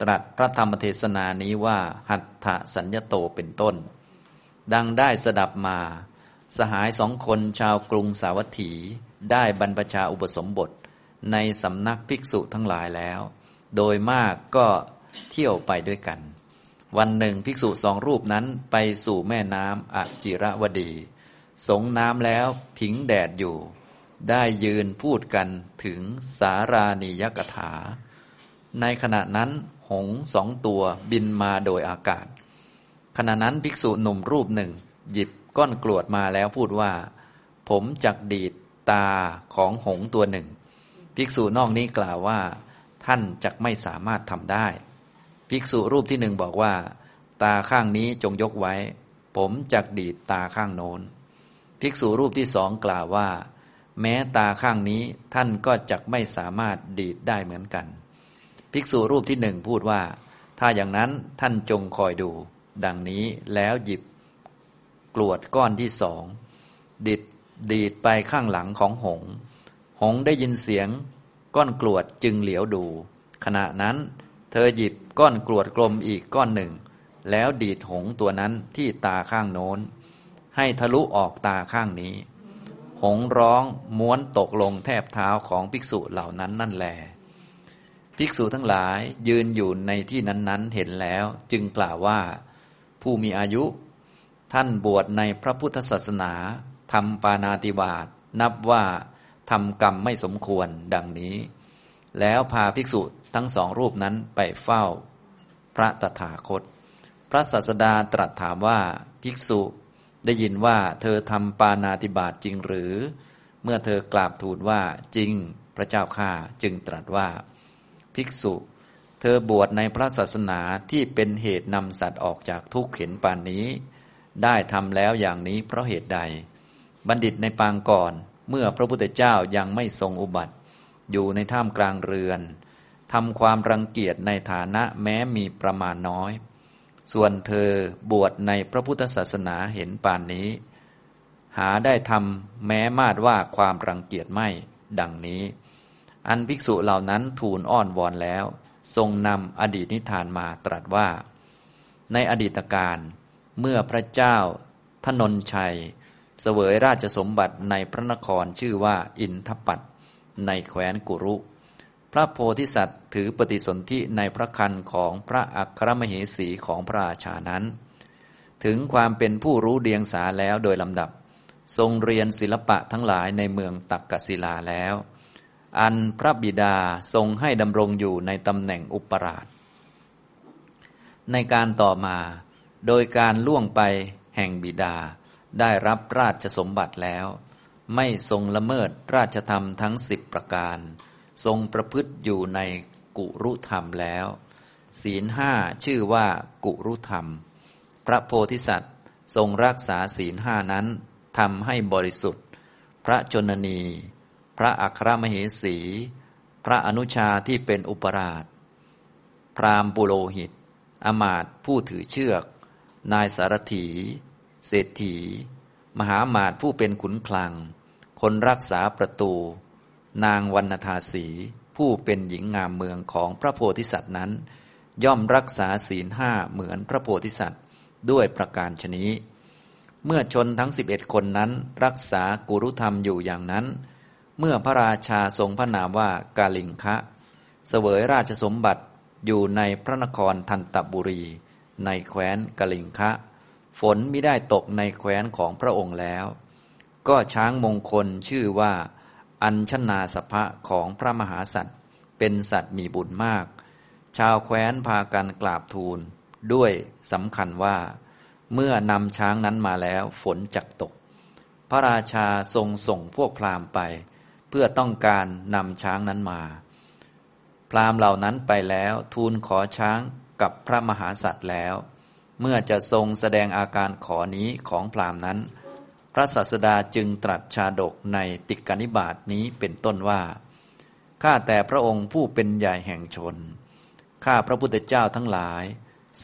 ตรัสพระธรรมเทศนานี้ว่าหัตถสัญญโตเป็นต้น ดังได้สดับมา สหายสองคนชาวกรุงสาวัตถี ได้บรรพชาอุปสมบท ในสำนักภิกษุทั้งหลายแล้ว โดยมากก็เที่ยวไปด้วยกัน วันหนึ่งภิกษุสองรูปนั้นไปสู่แม่น้ำอจิระวดี สงน้ำแล้วผิงแดดอยู่ ได้ยืนพูดกันถึงสารานิยกถา ในขณะนั้นหงสองตัวบินมาโดยอากาศ ขณะนั้นภิกษุหนุ่มรูปหนึ่ง หยิบก้อนกรวดมาแล้วพูดว่า ผมจักดีดตาของหงตัวหนึ่ง ภิกษุนอกนี้กล่าวว่า ท่านจักไม่สามารถทำได้ ภิกษุรูปที่หนึ่งบอกว่า ตาข้างนี้จงยกไว้ ผมจักดีดตาข้างโน้น ภิกษุรูปที่สองกล่าวว่า แม้ตาข้างนี้ท่านก็จักไม่สามารถดีดได้เหมือนกัน ภิกษุรูปที่หนึ่งพูดว่า ถ้าอย่างนั้นท่านจงคอยดู ดังนี้แล้วหยิบกรวดก้อนที่สองดิดดีดไปข้างหลังของหง หงได้ยินเสียง ก้อนกรวดจึงเหลียวดู ขณะนั้น ธอหยิบก้อนกรวดกลมอีกก้อนหนึ่ง แล้วดีดหงตัวนั้นที่ตาข้างโน้น ให้ทะลุออกตาข้างนี้ หงร้องม้วนตกลงแทบเท้าของภิกษุเหล่านั้นนั่นแล ภิกษุทั้งหลายยืนอยู่ในที่นั้นๆเห็นแล้วจึงกล่าวว่า ผู้มีอายุ ท่านบวชในพระพุทธศาสนาทำปานาติบาตนับว่าทำกรรมไม่สมควรดังนี้ แล้วพาภิกษุ ทั้งสองรูปนั้นไปเฝ้า พระตถาคต พระศาสดาตรัสถามว่าภิกษุได้ยินว่าเธอทำปานาติบาตจริงหรือ เมื่อเธอกราบทูลว่าจริงพระเจ้าข้าจึงตรัสว่า ภิกษุ เธอบวชในพระศาสนาที่เป็นเหตุนำสัตว์ออกจากทุกข์เข็นปานนี้ ได้ทำแล้วอย่างนี้เพราะเหตุใด บัณฑิตในปางก่อน เมื่อพระพุทธเจ้ายังไม่ทรงอุบัติ อยู่ในท่ามกลางเรือน ทำความรังเกียจในฐานะแม้มีประมาณน้อย ส่วนเธอบวชในพระพุทธศาสนาเห็นป่านนี้ หาได้ทำแม้มาดว่าความรังเกียจไม่ดังนี้ อันภิกษุเหล่านั้นทูลอ้อนวอนแล้ว ทรงนำอดีตนิทานมาตรัสว่า ในอดีตการเมื่อพระเจ้าทนนชัย เสวยราชสมบัติในพระนครชื่อว่าอินทปัตในแคว้นกุรุ พระโพธิสัตว์ถือปฏิสนธิในพระคันของพระอัครมเหสีของพระราชานั้น ถึงความเป็นผู้รู้เดียงสาแล้วโดยลำดับ ทรงเรียนศิลปะทั้งหลายในเมืองตักกศิลาแล้ว อันพระบิดาทรงให้ดำรงอยู่ในตำแหน่งอุปราช ในการต่อมา โดยการล่วงไปแห่งบิดาได้รับราชสมบัติแล้ว ไม่ทรงละเมิดราชธรรมทั้งสิบประการ ทรงประพฤติอยู่ในกุรุธรรมแล้ว ศีลห้าชื่อว่ากุรุธรรม พระโพธิสัตว์ทรงรักษาศีลห้านั้นทำให้บริสุทธิ์ พระชนนี พระอัครมเหสี พระอนุชาที่เป็นอุปราช พรามปุโรหิต อมาตผู้ถือเชือก นายสารถี เศรษฐี มหามาตผู้เป็นขุนคลัง คนรักษาประตู นางวรรณธาสีผู้เป็นหญิงงามเมืองของพระโพธิสัตว์นั้น ย่อมรักษาศีลห้าเหมือนพระโพธิสัตว์ด้วยประการชนี้ เมื่อชนทั้งสิบเอ็ดคนนั้นรักษากุรุธรรมอยู่อย่างนั้น เมื่อพระราชาทรงพระนามว่ากาลิงคะเสวยราชสมบัติอยู่ในพระนครทันตบุรี ในแคว้นกาลิงคะ ฝนไม่ได้ตกในแคว้นของพระองค์แล้ว ก็ช้างมงคลชื่อว่า อัญชนาสภะของพระมหาสัตว์เป็นสัตว์มีบุญมาก ชาวแคว้นพากันกราบทูล ด้วยสำคัญว่า เมื่อนำช้างนั้นมาแล้วฝนจักตก พระราชาทรงส่งพวกพราหมณ์ไป เพื่อต้องการนำช้างนั้นมา พราหมณ์เหล่านั้นไปแล้วทูลขอช้างกับพระมหาสัตว์แล้ว เมื่อจะทรงแสดงอาการขอนี้ของพราหมณ์นั้น ระศาสดาจึงตรัสชาดกในติกานิบาตนี้เป็นต้นว่า ข้าแต่พระองค์ผู้เป็นใหญ่แห่งชน ข้าพระพุทธเจ้าทั้งหลาย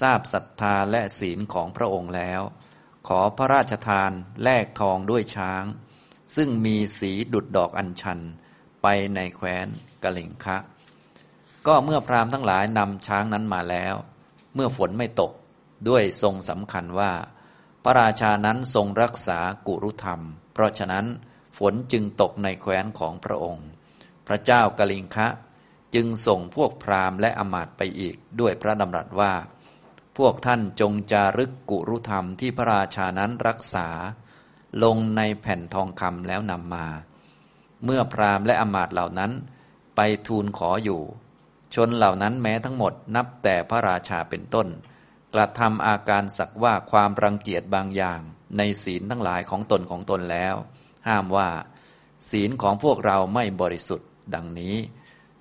ทราบศรัทธาและศีลของพระองค์แล้ว ขอพระราชทานแลกทองด้วยช้าง ซึ่งมีสีดุดดอกอัญชัน ไปในแคว้นกะเลงคะ ก็เมื่อพราหมณ์ทั้งหลายนำช้างนั้นมาแล้ว เมื่อฝนไม่ตกด้วยทรงสำคัญว่า พระราชานั้นทรงรักษากุรุธรรม เพราะฉะนั้นฝนจึงตกในแคว้นของพระองค์ พระเจ้ากะลิงคะ จึงส่งพวกพราหมณ์และอมาตไปอีกด้วยพระดำรัสว่า พวกท่านจงจารึกกุรุธรรมที่พระราชานั้นรักษา ลงในแผ่นทองคำแล้วนำมา เมื่อพราหมณ์และอมาตเหล่านั้นไปทูลขออยู่ ชนเหล่านั้นแม้ทั้งหมดนับแต่พระราชาเป็นต้น กระทำอาการสักว่าความรังเกียจบางอย่าง ในศีลทั้งหลายของตนของตนแล้ว ห้ามว่า ศีลของพวกเราไม่บริสุทธิ์ ดังนี้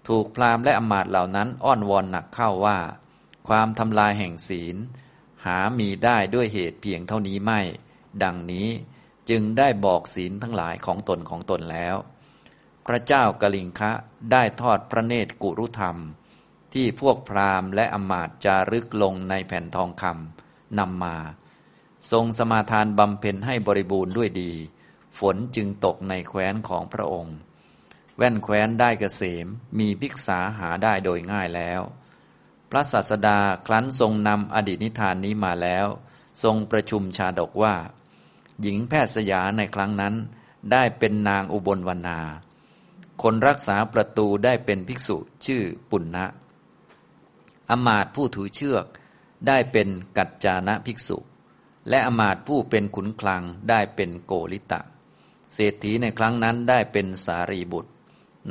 ถูกพราหมณ์และอมาตเหล่านั้นอ้อนวอนหนักเข้าว่า ความทำลายแห่งศีล หามีได้ด้วยเหตุเพียงเท่านี้ไม่ ดังนี้จึงได้บอกศีลทั้งหลายของตนของตนแล้ว พระเจ้ากลิงคะได้ทอดพระเนตรกุรุธรรม ที่พวกพราหมณ์และอมาตจารึกลงในแผ่นทองคำนำมา ทรงสมาทานบำเพ็ญให้บริบูรณ์ด้วยดี ฝนจึงตกในแคว้นของพระองค์ แว่นแคว้นได้เกษมมีภิกษาหาได้โดยง่ายแล้ว พระศาสดาครั้นทรงนำอดีตนิทานนี้มาแล้ว ทรงประชุมชาดกว่า หญิงแพทย์สยาในครั้งนั้น ได้เป็นนางอุบลวรรณาคนรักษาประตูได้เป็นภิกษุชื่อปุณณะ อมาตผู้ถือเชือก ได้เป็นกัจจานะภิกษุ และอมาตผู้เป็นขุนคลังได้เป็นโกริตะ เศรษฐีในครั้งนั้นได้เป็นสารีบุตร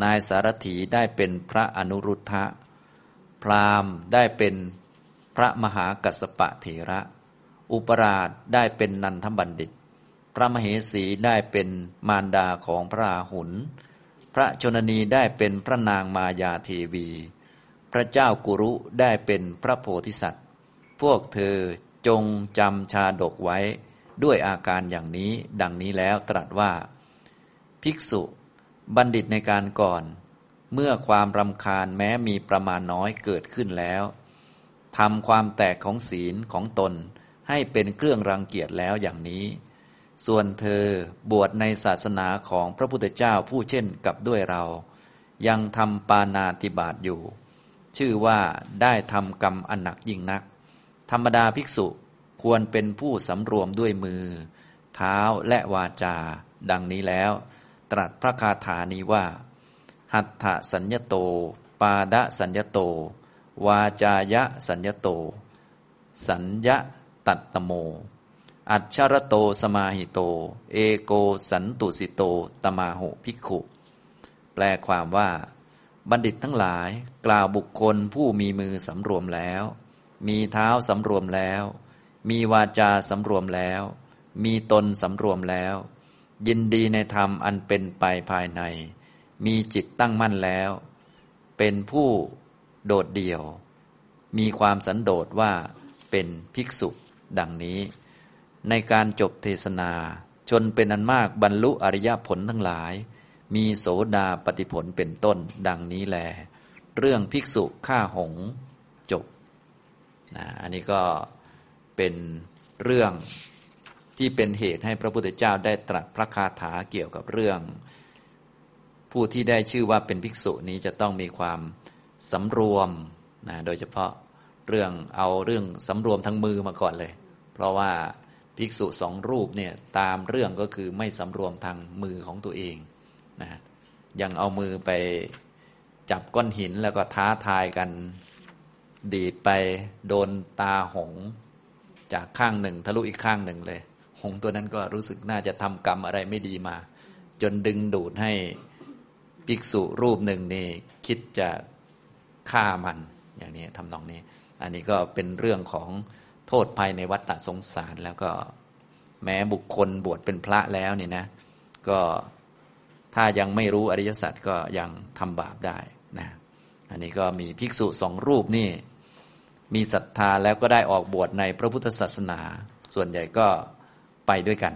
นายสารถีได้เป็นพระอนุรุทธะ พราหมณ์ได้เป็นพระมหากัสปะเถระ อุปราชได้เป็นนันทบัณฑิต พระมเหสีได้เป็นมารดาของพระราหุล พระชนนีได้เป็นพระนางมายาเทวี พระเจ้ากุรุได้เป็นพระโพธิสัตว์ พวกเธอจงจำชาดกไว้ด้วยอาการอย่างนี้ดังนี้แล้วตรัสว่า ภิกษุบัณฑิตในการก่อน เมื่อความรำคาญแม้มีประมาณน้อยเกิดขึ้นแล้วทำความแตกของศีลของตนให้เป็นเครื่องรังเกียจแล้วอย่างนี้ ส่วนเธอบวชในศาสนาของพระพุทธเจ้าผู้เช่นกับด้วยเรา ยังทำปานาติบาตอยู่ ชื่อว่าได้ทำกรรมอันหนักยิ่งนัก ธรรมดาภิกษุควรเป็นผู้สำรวมด้วยมือ เท้าและวาจา ดังนี้แล้ว ตรัสพระคาถานี้ว่า หัตถสัญญโต ปาดะสัญญโต วาจายะสัญญโต สัญญะตัตตโม อัจฉรโตสมาหิโต เอโกสันตุสิโตตมาหุภิกขุ แปลความว่า บัณฑิตทั้งหลายกล่าวบุคคลผู้มีมือสำรวมแล้ว มีเท้าสำรวมแล้ว มีวาจาสำรวมแล้ว มีตนสำรวมแล้ว ยินดีในธรรมอันเป็นไปภายใน มีจิตตั้งมั่นแล้ว เป็นผู้โดดเดี่ยว มีความสันโดษว่าเป็นภิกษุดังนี้ ในการจบเทศนา ชนเป็นอันมากบรรลุอริยผลทั้งหลาย มีโสดาปฏิผลเป็นต้นดังนี้แล เรื่องภิกษุฆ่าหงจบนะอันนี้ก็เป็นเรื่องที่เป็นเหตุให้พระพุทธเจ้าได้ตรัสพระคาถาเกี่ยวกับเรื่อง ผู้ที่ได้ชื่อว่าเป็นภิกษุนี้จะต้องมีความสำรวมนะโดยเฉพาะเรื่องเอาเรื่องสำรวมทั้งมือมาก่อนเลย เพราะว่าภิกษุสองรูปเนี่ยตามเรื่องก็คือไม่สำรวมทางมือของตัวเอง นะยังเอามือไปจับก้อนหินแล้วก็ท้าทายกันดีดไปโดนตาหง จากข้างหนึ่ง ทะลุอีกข้างหนึ่งเลย หงตัวนั้นก็รู้สึกน่าจะทำกรรมอะไรไม่ดีมา จนดึงดูดให้ภิกษุรูปหนึ่งนี่คิดจะฆ่ามันอย่างนี้ทำนองนี้ อันนี้ก็เป็นเรื่องของโทษภัยในวัฏฏะสงสารแล้วก็แม้บุคคลบวชเป็นพระแล้วนี่นะ ก็ ถ้ายังไม่รู้อริยสัจก็ยังทำบาปได้นะอันนี้ก็มีภิกษุสองรูปนี่ มีศรัทธาแล้วก็ได้ออกบวชในพระพุทธศาสนา ส่วนใหญ่ก็ไปด้วยกัน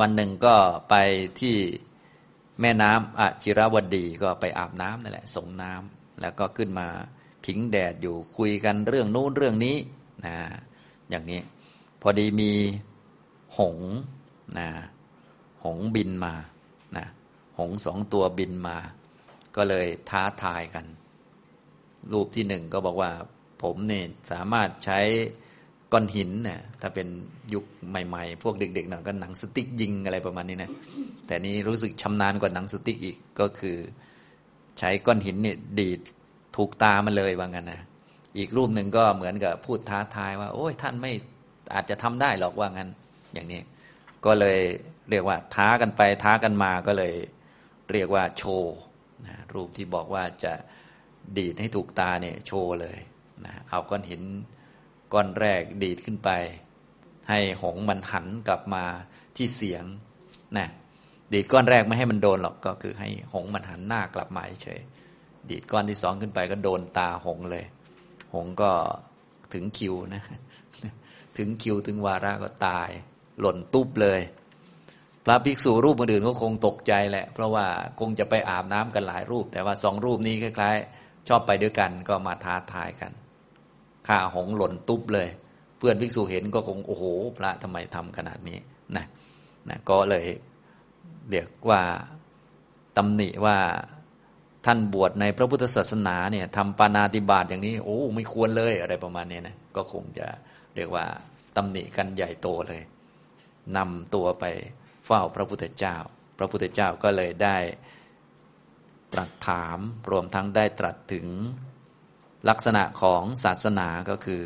วันหนึ่งก็ไปที่แม่น้ำอจิรวดีก็ไปอาบน้ำนั่นแหละสงน้ำแล้วก็ขึ้นมาผิงแดดอยู่คุยกันเรื่องนู้นเรื่องนี้นะอย่างนี้ พอดีมีหงนะหงบินมา หงสองตัวบินมา ก็เลยท้าทายกัน รูปที่หนึ่งก็บอกว่า ผมเนี่ยสามารถใช้ก้อนหินนี่ยถ้าเป็นยุคใหม่ ๆ พวกเด็กๆหน่อยก็หนังสติ๊กยิงอะไรประมาณนี้นะแต่นี้รู้สึกชำนาญกว่าหนังสติ๊กอีกก็คือ ใช้ก้อนหินเนี่ยดีดถูกตามันเลยว่างั้นนะอีกรูปหนึ่งก็เหมือนกับพูดท้าทายว่า โอ้ยท่านไม่อาจจะทำได้หรอกว่างั้น อย่างนี้ ก็เลยเรียกว่าท้ากันไปท้ากันมาก็เลย เรียกว่าโชว์นะรูปที่บอกว่าจะดีดให้ถูกตาเนี่ยโชว์เลยนะเอาก้อนหินก้อนแรกดีดขึ้นไป ให้หงมันหันกลับมาที่เสียงนะดีดก้อนแรกไม่ให้มันโดนหรอกก็คือให้หงมันหันหน้ากลับมาเฉยดีดก้อนที่สองขึ้นไปก็โดนตาหงเลย หงก็ถึงคิวนะ ถึงคิวถึงวาระก็ตาย หล่นตุ๊บเลย พระภิกษุรูปอื่นก็คงตกใจแหละ เพราะว่าคงจะไปอาบน้ำกันหลายรูป แต่ว่าสองรูปนี้คล้ายๆ ชอบไปด้วยกันก็มาท้าทายกันข่าหงหล่นตุ๊บเลย เพื่อนภิกษุเห็นก็คงโอ้โห พระทำไมทำขนาดนี้นะนะก็เลยเรียกว่าตำหนิว่าท่านบวชในพระพุทธศาสนาเนี่ยทำปานาติบาตอย่างนี้ โอ้ไม่ควรเลยอะไรประมาณนี้นะก็คงจะเรียกว่าตำหนิกันใหญ่โตเลยนำตัวไป เฝ้าพระพุทธเจ้า พระพุทธเจ้าก็เลยได้ตรัสถามรวมทั้งได้ตรัสถึงลักษณะของศาสนาก็คือ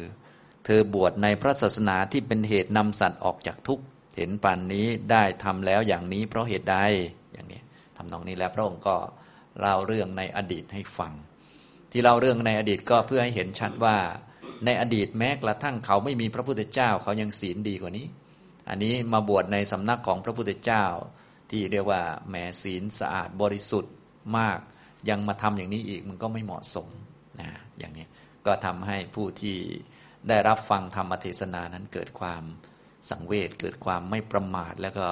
เธอบวชในพระศาสนาที่เป็นเหตุนำสัตว์ออกจากทุกข์เห็นป่านนี้ได้ทำแล้วอย่างนี้เพราะเหตุใดอย่างนี้ทำนองนี้แล้วพระองค์ก็เล่าเรื่องในอดีตให้ฟัง ที่เล่าเรื่องในอดีตก็เพื่อให้เห็นชัดว่า ในอดีตแม้กระทั่งเขาไม่มีพระพุทธเจ้าเขายังศีลดีกว่านี้ อันนี้มาบวชในสำนักของพระพุทธเจ้า ที่เรียกว่าแหมศีลสะอาดบริสุทธิ์มาก ยังมาทำอย่างนี้อีกมันก็ไม่เหมาะสมนะอย่างนี้ก็ทำให้ผู้ที่ได้รับฟังธรรมเทศนานั้นเกิดความสังเวชเกิดความไม่ประมาท แล้วก็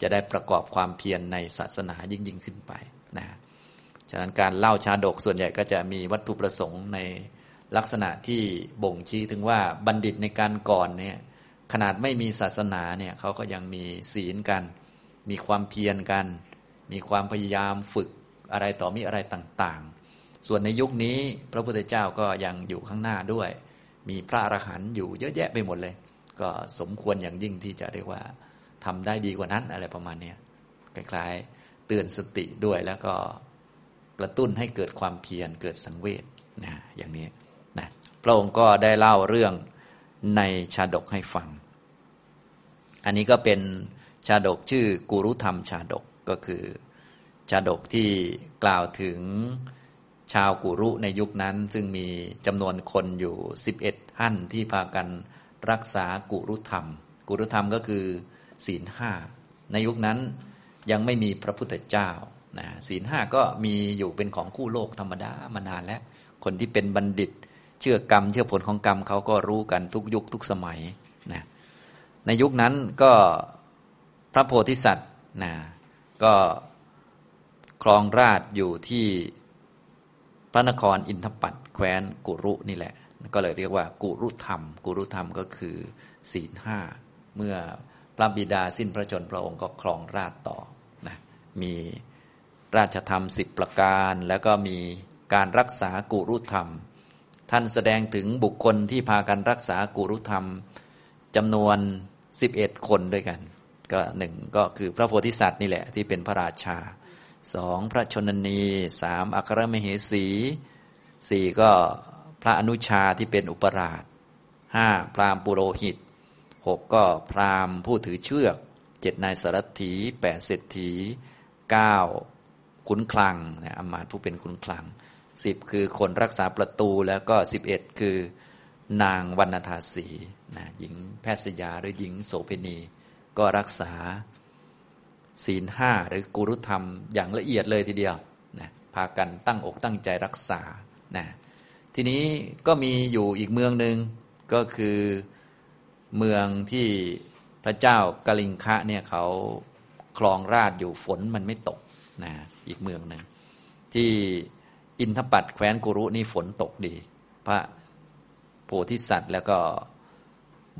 จะได้ประกอบความเพียรในศาสนายิ่งยิ่งขึ้นไปนะฉะนั้นการเล่าชาดกส่วนใหญ่ก็จะมีวัตถุประสงค์ในลักษณะที่บ่งชี้ถึงว่าบัณฑิตในการก่อนเนี่ย ขนาดไม่มีศาสนาเนี่ยเขาก็ยังมีศีลกัน มีความเพียรกัน มีความพยายามฝึกอะไรต่อมีอะไรต่างๆ ส่วนในยุคนี้พระพุทธเจ้าก็ยังอยู่ข้างหน้าด้วย มีพระอรหันต์อยู่เยอะแยะไปหมดเลย ก็สมควรอย่างยิ่งที่จะเรียกว่าทำได้ดีกว่านั้นอะไรประมาณนี้คล้ายๆเตือนสติด้วยแล้วก็กระตุ้นให้เกิดความเพียรเกิดสังเวชนะอย่างนี้นะพระองค์ก็ได้เล่าเรื่อง ในชาดกให้ฟัง อันนี้ก็เป็นชาดกชื่อกุรุธรรมชาดกก็คือ ชาดกที่กล่าวถึงชาวกุรุในยุคนั้น ซึ่งมีจำนวนคนอยู่ 11 ท่านที่พากันรักษากุรุธรรม กุรุธรรมก็คือ ศีลห้าในยุคนั้นยังไม่มีพระพุทธเจ้านะศีลห้าก็มีอยู่เป็นของคู่โลกธรรมดามานานแล้ว คนที่เป็นบัณฑิต เชื่อกรรม เชื่อผลของกรรมเขาก็รู้กันทุกยุคทุกสมัยนะในยุคนั้นก็พระโพธิสัตว์นะก็ครองราชอยู่ที่พระนครอินทปัตแคว้นกุรุนี่แหละ ก็เลยเรียกว่า กุรุธรรม กุรุธรรมก็คือศีลห้าเมื่อพระบิดาสิ้นพระชนพระองค์ก็ครองราชต่อนะมีราชธรรมสิบประการ แล้วก็มีการรักษากุรุธรรม ท่านแสดงถึงบุคคลที่พากันรักษากุรุธรรมจำนวน 11 คนด้วยกัน ก็หนึ่งก็คือพระโพธิสัตว์นี่แหละที่เป็นพระราชาสองพระชนนีสามอัครมเหสีสี่ก็พระอนุชาที่เป็นอุปราชห้าพราหมณ์ปุโรหิตหกก็พราหมณ์ผู้ถือเชือกเจ็ดนายสารถีแปดเศรษฐีเก้าขุนคลังนะอมาตผู้เป็นขุนคลัง สิบคือคนรักษาประตูแล้วก็สิบเอ็ดคือนางวรรณธาสีนะหญิงแพทย์ยาหรือหญิงโสเภณี ก็รักษาศีลห้าหรือกุรุธรรมอย่างละเอียดเลยทีเดียวนะพากันตั้งอกตั้งใจรักษานะทีนี้ก็มีอยู่อีกเมืองหนึ่งก็คือเมืองที่พระเจ้ากลิงคะเนี่ยเขาคลองราชอยู่ฝนมันไม่ตกนะอีกเมืองหนึ่งที่ อินทปัตแคว้นกุรุนี่ฝนตกดี พระโพธิสัตว์แล้วก็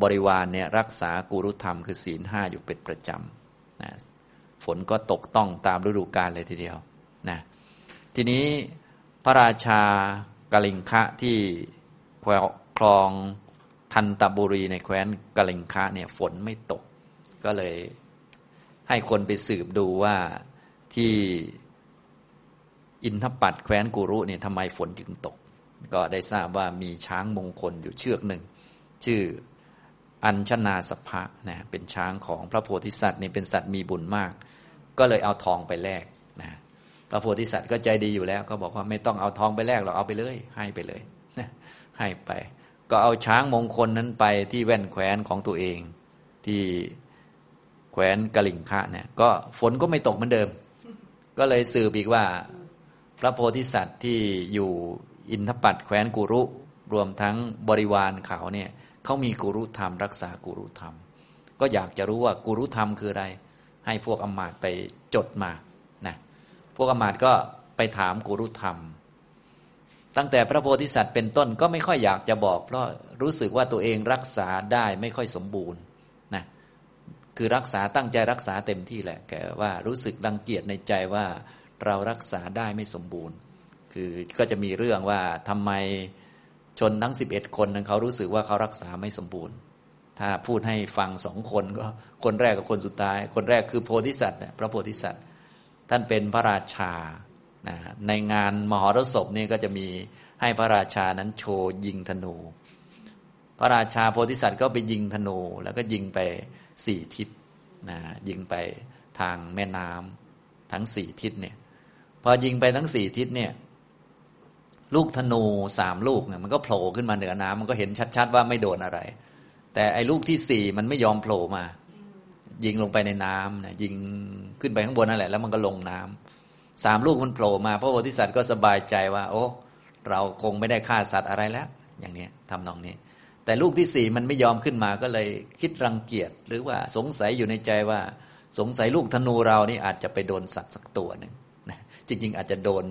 บริวารเนี่ยรักษากุรุธรรมคือศีลห้าอยู่เป็นประจำนะฝนก็ตกต้องตามฤดูกาลเลยทีเดียวนะทีนี้พระราชากลิงคะที่คลองทันตบุรีในแคว้นกลิงคะเนี่ยฝนไม่ตกก็เลยให้คนไปสืบดูว่าที่ อินทปัตแคว้นกุรุเนี่ยทำไมฝนถึงตก ก็ได้ทราบว่ามีช้างมงคลอยู่เชือกหนึ่ง ชื่ออัญชนาสภะนะเป็นช้างของพระโพธิสัตว์นี่เป็นสัตว์มีบุญมาก ก็เลยเอาทองไปแลกนะพระโพธิสัตว์ก็ใจดีอยู่แล้ว ก็บอกว่าไม่ต้องเอาทองไปแลกหรอกเอาไปเลย ให้ไปเลยนะให้ไป ก็เอาช้างมงคลนั้นไปที่แว่นแคว้นของตัวเอง ที่แคว้นกะลิงคะเนี่ยก็ฝนก็ไม่ตกเหมือนเดิม ก็เลยสืบอีกว่า พระโพธิสัตว์ที่อยู่อินทปัตแคว้นกุรุ รวมทั้งบริวารเขาเนี่ยเขามีกุรุธรรม รักษากุรุธรรม ก็อยากจะรู้ว่ากุรุธรรมคืออะไร ให้พวกอมาตไปจดมานะพวกอมาตก็ไปถามกุรุธรรม ตั้งแต่พระโพธิสัตว์เป็นต้นก็ไม่ค่อยอยากจะบอก เพราะรู้สึกว่าตัวเองรักษาได้ไม่ค่อยสมบูรณ์นะคือรักษาตั้งใจรักษาเต็มที่แหละแต่ว่ารู้สึกรังเกียจในใจว่า เรารักษาได้ไม่สมบูรณ์ คือก็จะมีเรื่องว่าทำไมชนทั้งสิบเอ็ดคนนั้นเขารู้สึกว่าเขารักษาไม่สมบูรณ์ ถ้าพูดให้ฟังสองคนก็คนแรกกับคนสุดท้าย คนแรกคือโพธิสัตว์พระโพธิสัตว์ ท่านเป็นพระราชาในงานมหรสพนี่ก็จะมีให้พระราชานั้นโชว์ยิงธนู พระราชาโพธิสัตว์ก็ไปยิงธนู แล้วก็ยิงไปสี่ทิศนะยิงไปทางแม่น้ำทั้งสี่ทิศเนี่ย อยิงไปทั้งสี่ทิศเนี่ย ลูกธนูสามลูกเนี่ยมันก็โผล่ขึ้นมาเหนือน้ำมันก็เห็นชัดๆว่าไม่โดนอะไร แต่ไอ้ลูกที่สี่มันไม่ยอมโผล่มา ยิงลงไปในน้ำนะยิงขึ้นไปข้างบนนั่นแหละแล้วมันก็ลงน้ำสามลูกมันโผล่มา พระโพธิสัตว์ก็สบายใจว่า โอ้ เราคงไม่ได้ฆ่าสัตว์อะไรแล้ว อย่างนี้ทำนองนี้ แต่ลูกที่สี่มันไม่ยอมขึ้นมาก็เลยคิดรังเกียจหรือว่าสงสัยอยู่ในใจว่า สงสัยลูกธนูเรานี่อาจจะไปโดนสัตว์สักตัวหนึ่ง จริง ๆ อาจจะโดน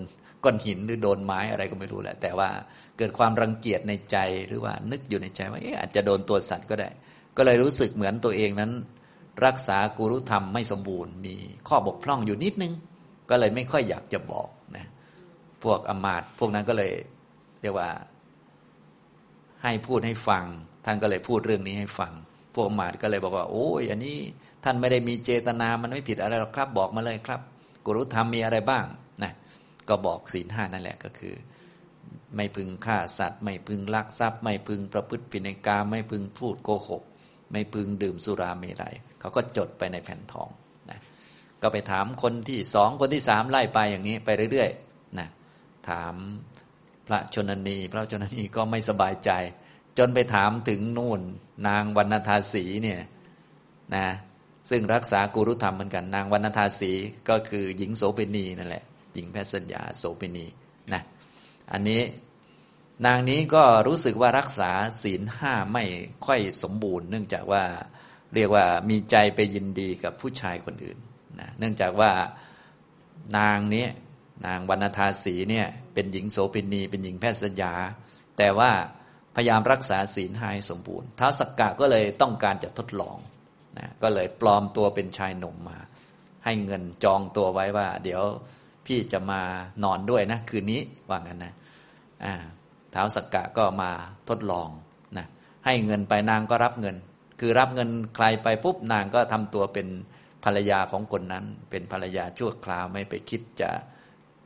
ก้อนหินหรือโดนไม้อะไรก็ไม่รู้แหละ แต่ว่าเกิดความรังเกียจในใจหรือว่านึกอยู่ในใจว่าเอ๊ะอาจจะโดนตัวสัตว์ก็ได้ ก็เลยรู้สึกเหมือนตัวเองนั้น รักษากุรุธรรมไม่สมบูรณ์ มีข้อบกพร่องอยู่นิดนึง ก็เลยไม่ค่อยอยากจะบอกนะพวกอมาตพวกนั้นก็เลยเรียกว่า ให้พูดให้ฟัง ท่านก็เลยพูดเรื่องนี้ให้ฟัง พวกอมาตก็เลยบอกว่า โอ้ยอันนี้ท่านไม่ได้มีเจตนามันไม่ผิดอะไรหรอกครับ บอกมาเลยครับกุรุธรรมมีอะไรบ้าง ก็บอกศีลห้านั่นแหละก็คือ ไม่พึงฆ่าสัตว์ ไม่พึงลักทรัพย์ ไม่พึงประพฤติผิดในกาไม่พึงพูดโกหก ไม่พึงดื่มสุราเมรัยเขาก็จดไปในแผ่นทองนะก็ไปถามคนที่สองคนที่สามไล่ไปอย่างนี้ไปเรื่อยๆนะถามพระชนนี พระชนนีก็ไม่สบายใจ จนไปถามถึงนู่น นางวรรณธาสีเนี่ยนะซึ่งรักษากุรุธรรมเหมือนกัน นางวรรณธาสีก็คือหญิงโสเภณีนั่นแหละ หญิงแพทย์สัญญาโสเภณีนะอันนี้นางนี้ก็รู้สึกว่ารักษาศีลห้าไม่ค่อยสมบูรณ์ เนื่องจากว่าเรียกว่ามีใจไปยินดีกับผู้ชายคนอื่นนะเนื่องจากว่านางนี้นางวรรณธาสีเนี่ยเป็นหญิงโสเภณีเป็นหญิงแพทย์สัญญา แต่ว่าพยายามรักษาศีลให้สมบูรณ์ท้าวสักกะก็เลยต้องการจะทดลองนะก็เลยปลอมตัวเป็นชายหนุ่มมา ให้เงินจองตัวไว้ว่า เดี๋ยว พี่จะมานอนด้วยนะ คืนนี้ว่างั้นนะท้าวสักกะก็มาทดลองนะให้เงินไปนางก็รับเงิน คือรับเงินใครไปปุ๊บนางก็ทำตัวเป็นภรรยาของคนนั้น เป็นภรรยาชั่วคราวไม่ไปคิดจะ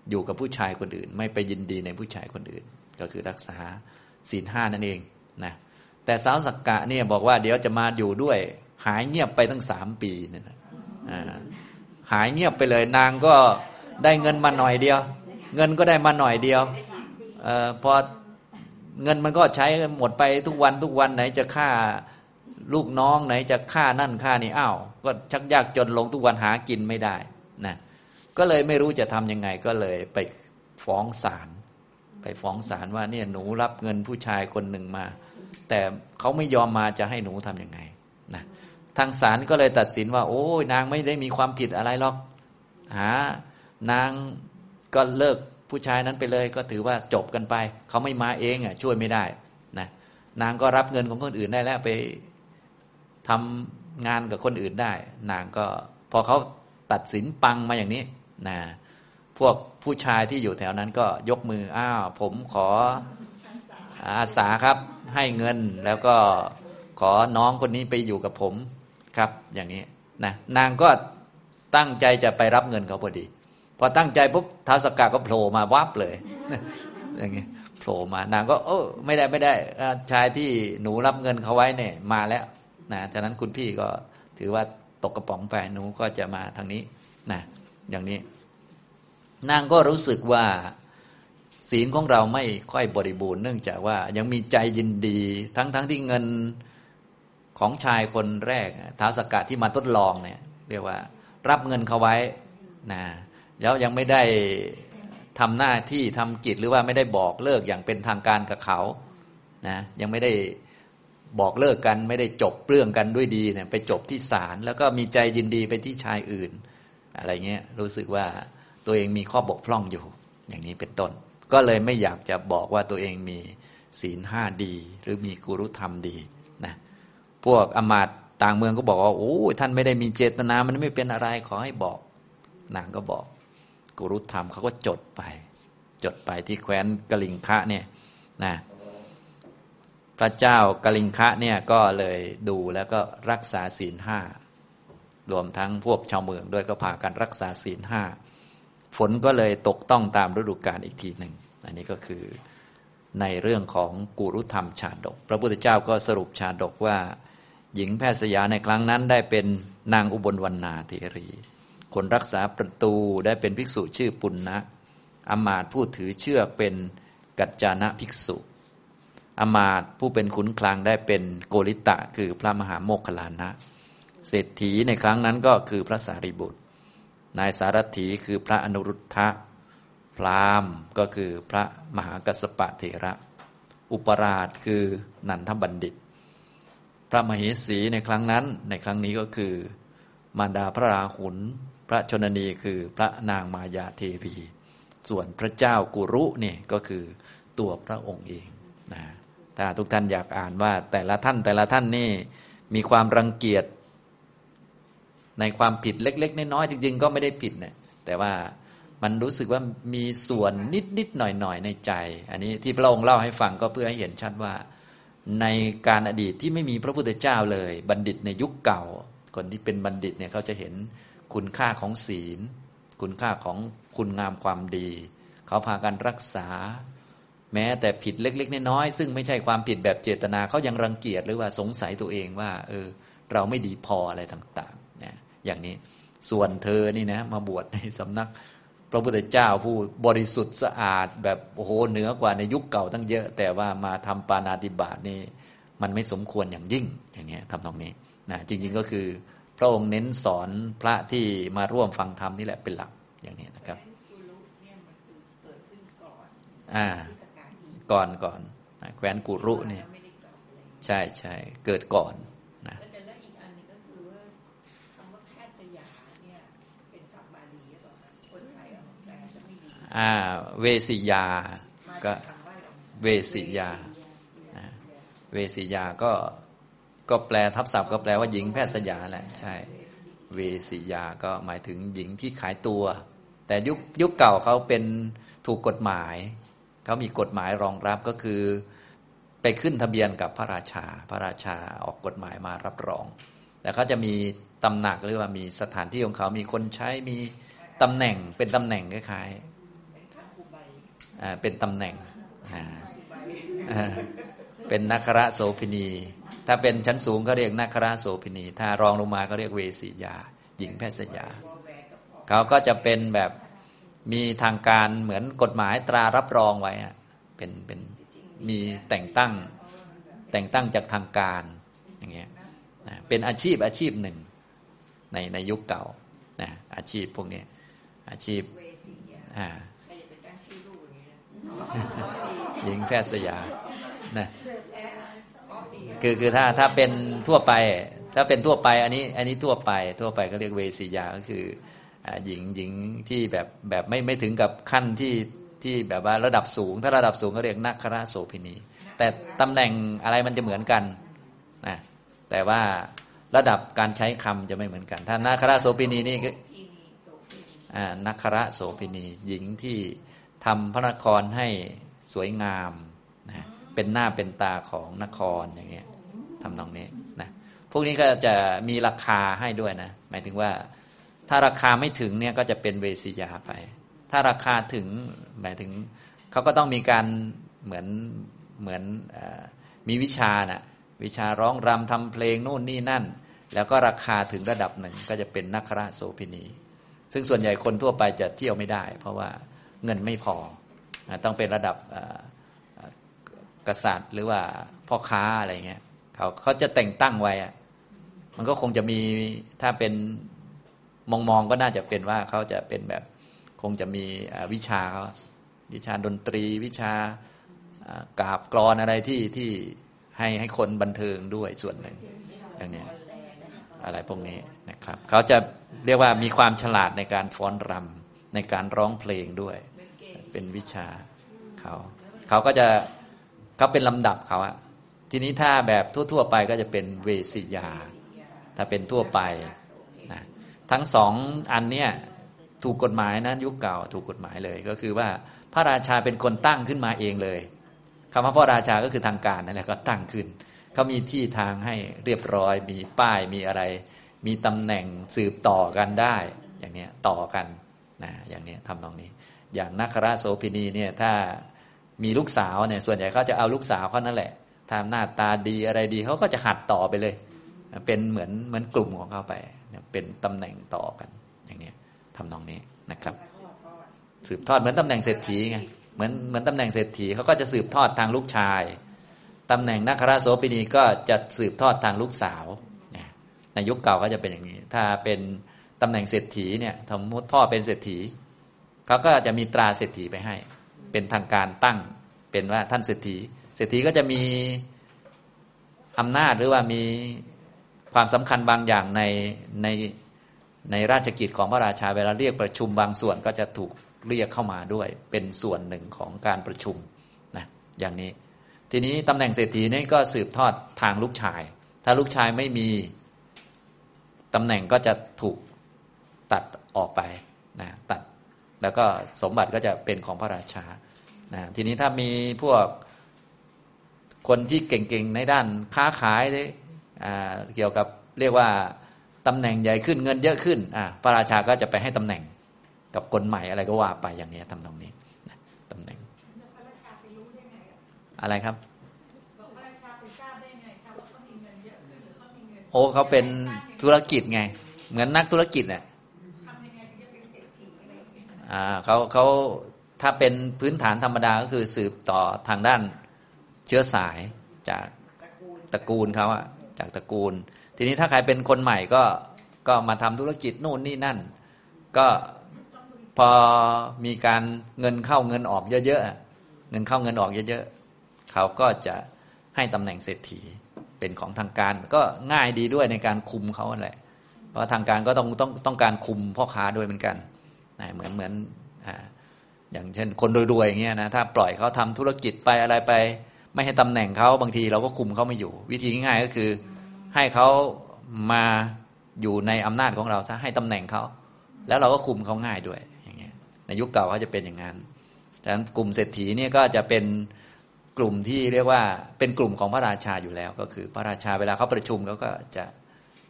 อยู่กับผู้ชายคนอื่น ไม่ไปยินดีในผู้ชายคนอื่น ก็คือรักษาศีลห้านั่นเองนะแต่สาวสักกะเนี่ยบอกว่าเดี๋ยวจะมาอยู่ด้วย หายเงียบไปตั้งสามปีเนี่ยนะหายเงียบไปเลยนางก็ ได้เงินมาหน่อยเดียว เงินก็ได้มาหน่อยเดียวอพอเงินมันก็ใช้หมดไปทุกวันทุกวันไหนจะค่าลูกน้องไหนจะค่านั่นค่านี่อ้าวก็ชักยากจนลงทุกวันหากินไม่ได้นะก็เลยไม่รู้จะทำยังไงก็เลยไปฟ้องศาลไปฟ้องศาลว่าเนี่ยหนูรับเงินผู้ชายคนหนึ่งมา แต่เขาไม่ยอมมาจะให้หนูทํำยังไงนะทางศาลก็เลยตัดสินว่า โอ้ยนางไม่ได้มีความผิดอะไรหรอกหา นางก็เลิกผู้ชายนั้นไปเลย ก็ถือว่าจบกันไป เขาไม่มาเองอะช่วยไม่ได้นะนางก็รับเงินของคนอื่นได้แล้วไปทำงานกับคนอื่นได้ นางก็พอเขาตัดสินปังมาอย่างนี้นะพวกผู้ชายที่อยู่แถวนั้นก็ยกมืออ้าวผมขออาสาครับให้เงินแล้วก็ขอน้องคนนี้ไปอยู่กับผมครับ อย่างนี้นะนางก็ตั้งใจจะไปรับเงินเขาพอดี พอตั้งใจปุ๊บท้าวสกกาก็โผล่มาวับเลย อย่างนี้โผล่มานางก็เออไม่ได้ไม่ได้ชายที่หนูรับเงินเขาไว้เนี่ยมาแล้วนะฉะนั้นคุณพี่ก็ถือว่าตกกระป๋องไปหนูก็จะมาทางนี้นะอย่างนี้ นางก็รู้สึกว่าศีลของเราไม่ค่อยบริบูรณ์เนื่องจากว่ายังมีใจยินดี ทั้งทั้งที่เงินของชายคนแรกท้าวสกกะที่มาทดลองเนี่ย เรียกว่า รับเงินเขาไว้นะ แล้วยังไม่ได้ทำหน้าที่ทำกิจหรือว่าไม่ได้บอกเลิกอย่างเป็นทางการกับเขานะยังไม่ได้บอกเลิกกันไม่ได้จบเรื่องกันด้วยดีเนี่ยไปจบที่ศาลแล้วก็มีใจยินดีไปที่ชายอื่น อะไรเงี้ยรู้สึกว่าตัวเองมีข้อบกพร่องอยู่ อย่างนี้เป็นต้น ก็เลยไม่อยากจะบอกว่าตัวเองมีศีลห้าดี หรือมีกุรุธรรมดีนะพวกอมาตต่างเมืองก็บอกว่าโอ้ท่านไม่ได้มีเจตนามันไม่เป็นอะไรขอให้บอกนางก็บอก กุรุธรรมเขาก็จดไป จดไปที่แคว้นกลิงคะเนี่ยนะพระเจ้ากลิงคะเนี่ยก็เลยดูแล้วก็รักษาศีลห้ารวมทั้งพวกชาวเมืองด้วยก็พากันรักษาศีลห้าฝนก็เลยตกต้องตามฤดูกาลอีกทีหนึ่งอันนี้ก็คือในเรื่องของกุรุธรรมชาดก พระพุทธเจ้าก็สรุปชาดกว่า หญิงแพทย์สยาในครั้งนั้นได้เป็นนางอุบลวรรณาเทรี คนรักษาประตูได้เป็นภิกษุชื่อปุณณะอมาตผู้ถือเชือกเป็นกัจจานะภิกษุ อมาตผู้เป็นขุนคลังได้เป็นโกริตะ คือพระมหาโมคคลานะ เศรษฐีในครั้งนั้นก็คือพระสารีบุตร นายสารถีคือพระอนุรุทธะ พรามก็คือพระมหากัสปะเถระ อุปราชคือนันทบัณฑิต พระมเหสีในครั้งนั้น ในครั้งนี้ก็คือมารดาพระราหุล ระชนนีคือพระนางมายาเทวี ส่วนพระเจ้ากุรุนี่ก็คือตัวพระองค์เองนะถ้าทุกท่านอยากอ่านว่าแต่ละท่านแต่ละท่านนี่มีความรังเกียจในความผิดเล็ก ๆ น้อยๆจริง ๆ ก็ไม่ได้ผิดนะแต่ว่ามันรู้สึกว่ามีส่วนนิดๆหน่อยๆในใจ อันนี้ที่พระองค์เล่าให้ฟังก็เพื่อให้เห็นชัดว่า ในการอดีตที่ไม่มีพระพุทธเจ้าเลย บัณฑิตในยุคเก่า คนที่เป็นบัณฑิตเนี่ยเขาจะเห็น คุณค่าของศีล คุณค่าของคุณงามความดี เขาพากันรักษา แม้แต่ผิดเล็ก ๆ น้อยๆซึ่งไม่ใช่ความผิดแบบเจตนาเขายังรังเกียจหรือว่าสงสัยตัวเองว่า เออ เราไม่ดีพออะไรต่างๆเนี่ยอย่างนี้ส่วนเธอนี่นะ มาบวชในสำนัก พระพุทธเจ้าผู้บริสุทธิ์สะอาด แบบโอ้โหเหนือกว่าในยุคเก่าตั้งเยอะ แต่ว่ามาทำปานาติบาตนี่ มันไม่สมควรอย่างยิ่งอย่างเงี้ยทำตรงนี้นะจริง ๆก็คือ พระองค์เน้นสอนพระที่มาร่วมฟังธรรมนี่แหละเป็นหลักอย่างนี้นะครับอ่าก่อนก่อนแคว้นกุรุเนี่ย ใช่ใช่เกิดก่อนนะแล้วอ่า เวสิยา ก็เวสิยา เวสิยาก็ ก็แปลทับศัพท์ก็แปลว่าหญิงแพทย์สยาแหละใช่ เวสิยาก็หมายถึงหญิงที่ขายตัว แต่ยุคยุคเก่าเขาเป็นถูกกฎหมาย เขามีกฎหมายรองรับก็คือ ไปขึ้นทะเบียนกับพระราชา พระราชาออกกฎหมายมารับรอง แต่เขาจะมีตำหนักหรือว่ามีสถานที่ของเขา มีคนใช้มีตำแหน่งเป็นตำแหน่งคล้ายๆเป็นตำแหน่งเป็นนักระโสพินี ถ้าเป็นชั้นสูงก็เรียกนักระโสพินี ถ้ารองลงมาก็เรียกเวสียา หญิงแพทย์สยา เขาก็จะเป็นแบบมีทางการเหมือนกฎหมายตรารับรองไว้เป็นเป็นมีแต่งตั้งแต่งตั้งจากทางการอย่างเงี้ยเป็นอาชีพอาชีพหนึ่งในในยุคเก่านะอาชีพพวกนี้อาชีพอ่าหญิงแพทย์สยานะ คือคือถ้าถ้าเป็นทั่วไป ถ้าเป็นทั่วไป อันนี้ อันนี้ทั่วไป ทั่วไปเขาเรียกเวสียาก็คือหญิงหญิงที่แบบแบบไม่ไม่ถึงกับขั้นที่ที่แบบว่าระดับสูง ถ้าระดับสูงเขาเรียกนักคราโสพินี แต่ตำแหน่งอะไรมันจะเหมือนกันนะแต่ว่าระดับการใช้คำจะไม่เหมือนกัน ถ้านักคราโสพินีนี่ก็นักคราโสพินี หญิงที่ทำพระนครให้สวยงามนะเป็นหน้าเป็นตาของนครอย่างเงี้ย ทำตรงนี้นะพวกนี้ก็จะมีราคาให้ด้วยนะ หมายถึงว่า ถ้าราคาไม่ถึงเนี่ยก็จะเป็นเวสียาไป ถ้าราคาถึงหมายถึงเขาก็ต้องมีการเหมือนเหมือนอมีวิชานะ่ะวิชาร้องรำทำเพลงนู่นนี่นั่น แล้วก็ราคาถึงระดับหนึ่งก็จะเป็นนักราโสพินี ซึ่งส่วนใหญ่คนทั่วไปจะเที่ยวไม่ได้ เพราะว่าเงินไม่พอ ต้องเป็นระดับกษัตริย์หรือว่าพ่อค้าอะไรเงี้ย เขาเขาจะแต่งตั้งไว้อะมันก็คงจะมีถ้าเป็นมองมองก็น่าจะเป็นว่าเขาจะเป็นแบบคงจะมีวิชาเขาวิชาดนตรีวิชากราบกรอนอะไรที่ที่ให้ให้คนบันเทิงด้วยส่วนหนึ่งอย่างนี้อะไรพวกนี้นะครับ เขาจะเรียกว่ามีความฉลาดในการฟ้อนรำในการร้องเพลงด้วย เป็นวิชาเขา เขาก็จะเขาเป็นลำดับเขาอะ ทีนี้ถ้าแบบทั่ว ๆ ไปก็จะเป็นเวสิยา ถ้าเป็นทั่วไปนะทั้งสองอันเนี้ยถูกกฎหมายนะยุคเก่าถูกกฎหมายเลย ก็คือว่าพระราชาเป็นคนตั้งขึ้นมาเองเลยคำว่าพระราชาก็คือทางการนั่นแหละก็ตั้งขึ้นเขามีที่ทางให้เรียบร้อย มีป้ายมีอะไร มีตำแหน่งสืบต่อกันได้ อย่างนี้ต่อกันนะอย่างนี้ทำตรงนี้ อย่างนักราโสพินีเนี่ยถ้ามีลูกสาวเนี่ยส่วนใหญ่เขาจะเอาลูกสาวเขานั่นแหละ ทำหน้าตาดีอะไรดีเขาก็จะหัดต่อไปเลย เป็นเหมือนเหมือนกลุ่มของเขาไป เป็นตำแหน่งต่อกัน อย่างนี้ทำนองนี้นะครับ สืบทอดเหมือนตำแหน่งเศรษฐีไงเหมือนเหมือนตำแหน่งเศรษฐีเขาก็จะสืบทอดทางลูกชายตำแหน่งนักคราโสปินีก็จะสืบทอดทางลูกสาวในยุคเก่าก็จะเป็นอย่างนี้ ถ้าเป็นตำแหน่งเศรษฐีเนี่ยสมมติพ่อเป็นเศรษฐีเขาก็จะมีตราเศรษฐีไปให้ เป็นทางการตั้งเป็นว่าท่านเศรษฐี เศรษฐีก็จะมีอำนาจหรือว่ามีความสำคัญบางอย่างในในในราชกิจของพระราชาเวลาเรียกประชุมบางส่วนก็จะถูกเรียกเข้ามาด้วย เป็นส่วนหนึ่งของการประชุมนะอย่างนี้ ทีนี้ตำแหน่งเศรษฐีนี่ก็สืบทอดทางลูกชาย ถ้าลูกชายไม่มีตำแหน่งก็จะถูกตัดออกไปนะตัดแล้วก็สมบัติก็จะเป็นของพระราชานะทีนี้ถ้ามีพวก คนที่เก่งๆในด้านค้าขายเกี่ยวกับเรียกว่าตำแหน่งใหญ่ขึ้นเงินเยอะขึ้นอ่าพระราชาก็จะไปให้ตำแหน่งกับคนใหม่อะไรก็ว่าไปอย่างนี้ทำตรงนี้ตำแหน่งอะไรครับโอ้เขาเป็นธุรกิจไง เหมือนนักธุรกิจเนี่ยอ่าเขาเขาถ้าเป็นพื้นฐานธรรมดาก็คือสืบต่อทางด้าน เชื้อสายจากตระกูลเขาอะจากตระกูล ทีนี้ถ้าใครเป็นคนใหม่ก็ก็มาทำธุรกิจนู่นนี่นั่น ก็พอมีการเงินเข้าเงินออกเยอะๆเงินเข้าเงินออกเยอะๆเขาก็จะให้ตำแหน่งเศรษฐีเป็นของทางการ ก็ง่ายดีด้วยในการคุมเขาแหละ เพราะทางการก็ต้องต้องต้องการคุมพ่อค้าด้วยเหมือนกันเหมือนเหมือนอย่างเช่น คนรวยๆอย่างเงี้ยนะถ้าปล่อยเขาทำธุรกิจไปอะไรไป ไม่ให้ตำแหน่งเขาบางทีเราก็คุมเขาไม่อยู่ วิธีง่ายก็คือ ให้เขามาอยู่ในอำนาจของเราซะให้ตำแหน่งเขาแล้วเราก็คุมเขาง่ายด้วยอย่างเงี้ยในยุคเก่าเขาจะเป็นอย่างนั้นดังนั้นกลุ่มเศรษฐีเนี่ยก็จะเป็นกลุ่มที่เรียกว่าเป็นกลุ่มของพระราชาอยู่แล้ว ก็คือพระราชาเวลาเขาประชุมเขาก็จะ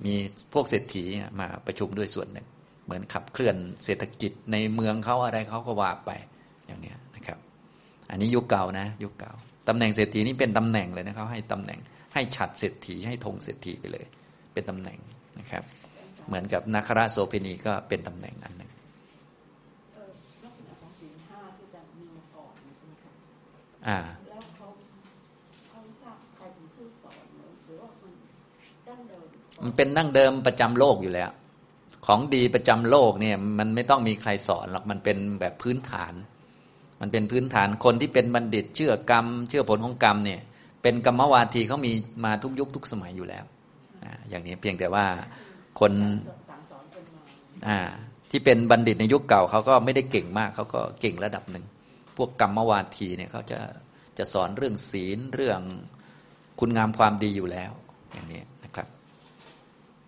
มีพวกเศรษฐีมาประชุมด้วยส่วนหนึ่ง เหมือนขับเคลื่อนเศรษฐกิจในเมืองเขาอะไรเขาก็ว่าไปอย่างเนี้ยนะครับ อันนี้ยุคเก่านะ ยุคเก่า ตำแหน่งเศรษฐีนี่เป็นตำแหน่งเลยนะเขาให้ตำแหน่ง ให้ฉัดเศรษฐีให้ธงเศรษฐีไปเลย เป็นตำแหน่งนะครับ เหมือนกับนาคราโสเพณีก็เป็นตำแหน่งอันหนึ่งเอ่อลักษณะของศีลห้าที่จะมีมาก่อนใช่ไหมคะอ่าแล้วเขาเขาทราบใครเป็นผู้สอนหรือหรือว่ามันดั้งเดิมมันเป็นดั้งเดิมประจำโลกอยู่แล้ว ของดีประจำโลกเนี่ย มันไม่ต้องมีใครสอนหรอกมันเป็นแบบพื้นฐาน มันเป็นพื้นฐานคนที่เป็นบัณฑิต เชื่อกรรม เชื่อผลของกรรมเนี่ย เป็นกรรมวาทีเขามีมาทุกยุคทุกสมัยอยู่แล้วอย่างนี้เพียงแต่ว่าคนาที่เป็นบัณฑิตในยุคเก่าเขาก็ไม่ได้เก่งมากเขาก็เก่งระดับหนึ่งพวกกรรมวาทีเนี่ยเขาจะจะสอนเรื่องศีลเรื่องคุณงามความดีอยู่แล้ว อย่างนี้นะครับ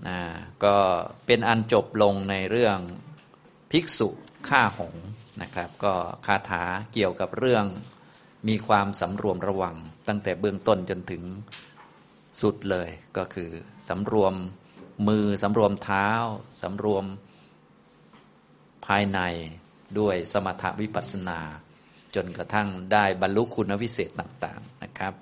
นะก็เป็นอันจบลงในเรื่องภิกษุฆ่าหงส์ นะครับ ก็คาถาเกี่ยวกับเรื่องมีความสำรวมระวัง ตั้งแต่เบื้องต้นจนถึงสุดเลย ก็คือสำรวมมือสำรวมเท้าสำรวมภายในด้วยสมถวิปัสสนา จนกระทั่งได้บรรลุคุณวิเศษต่าง ๆนะครับ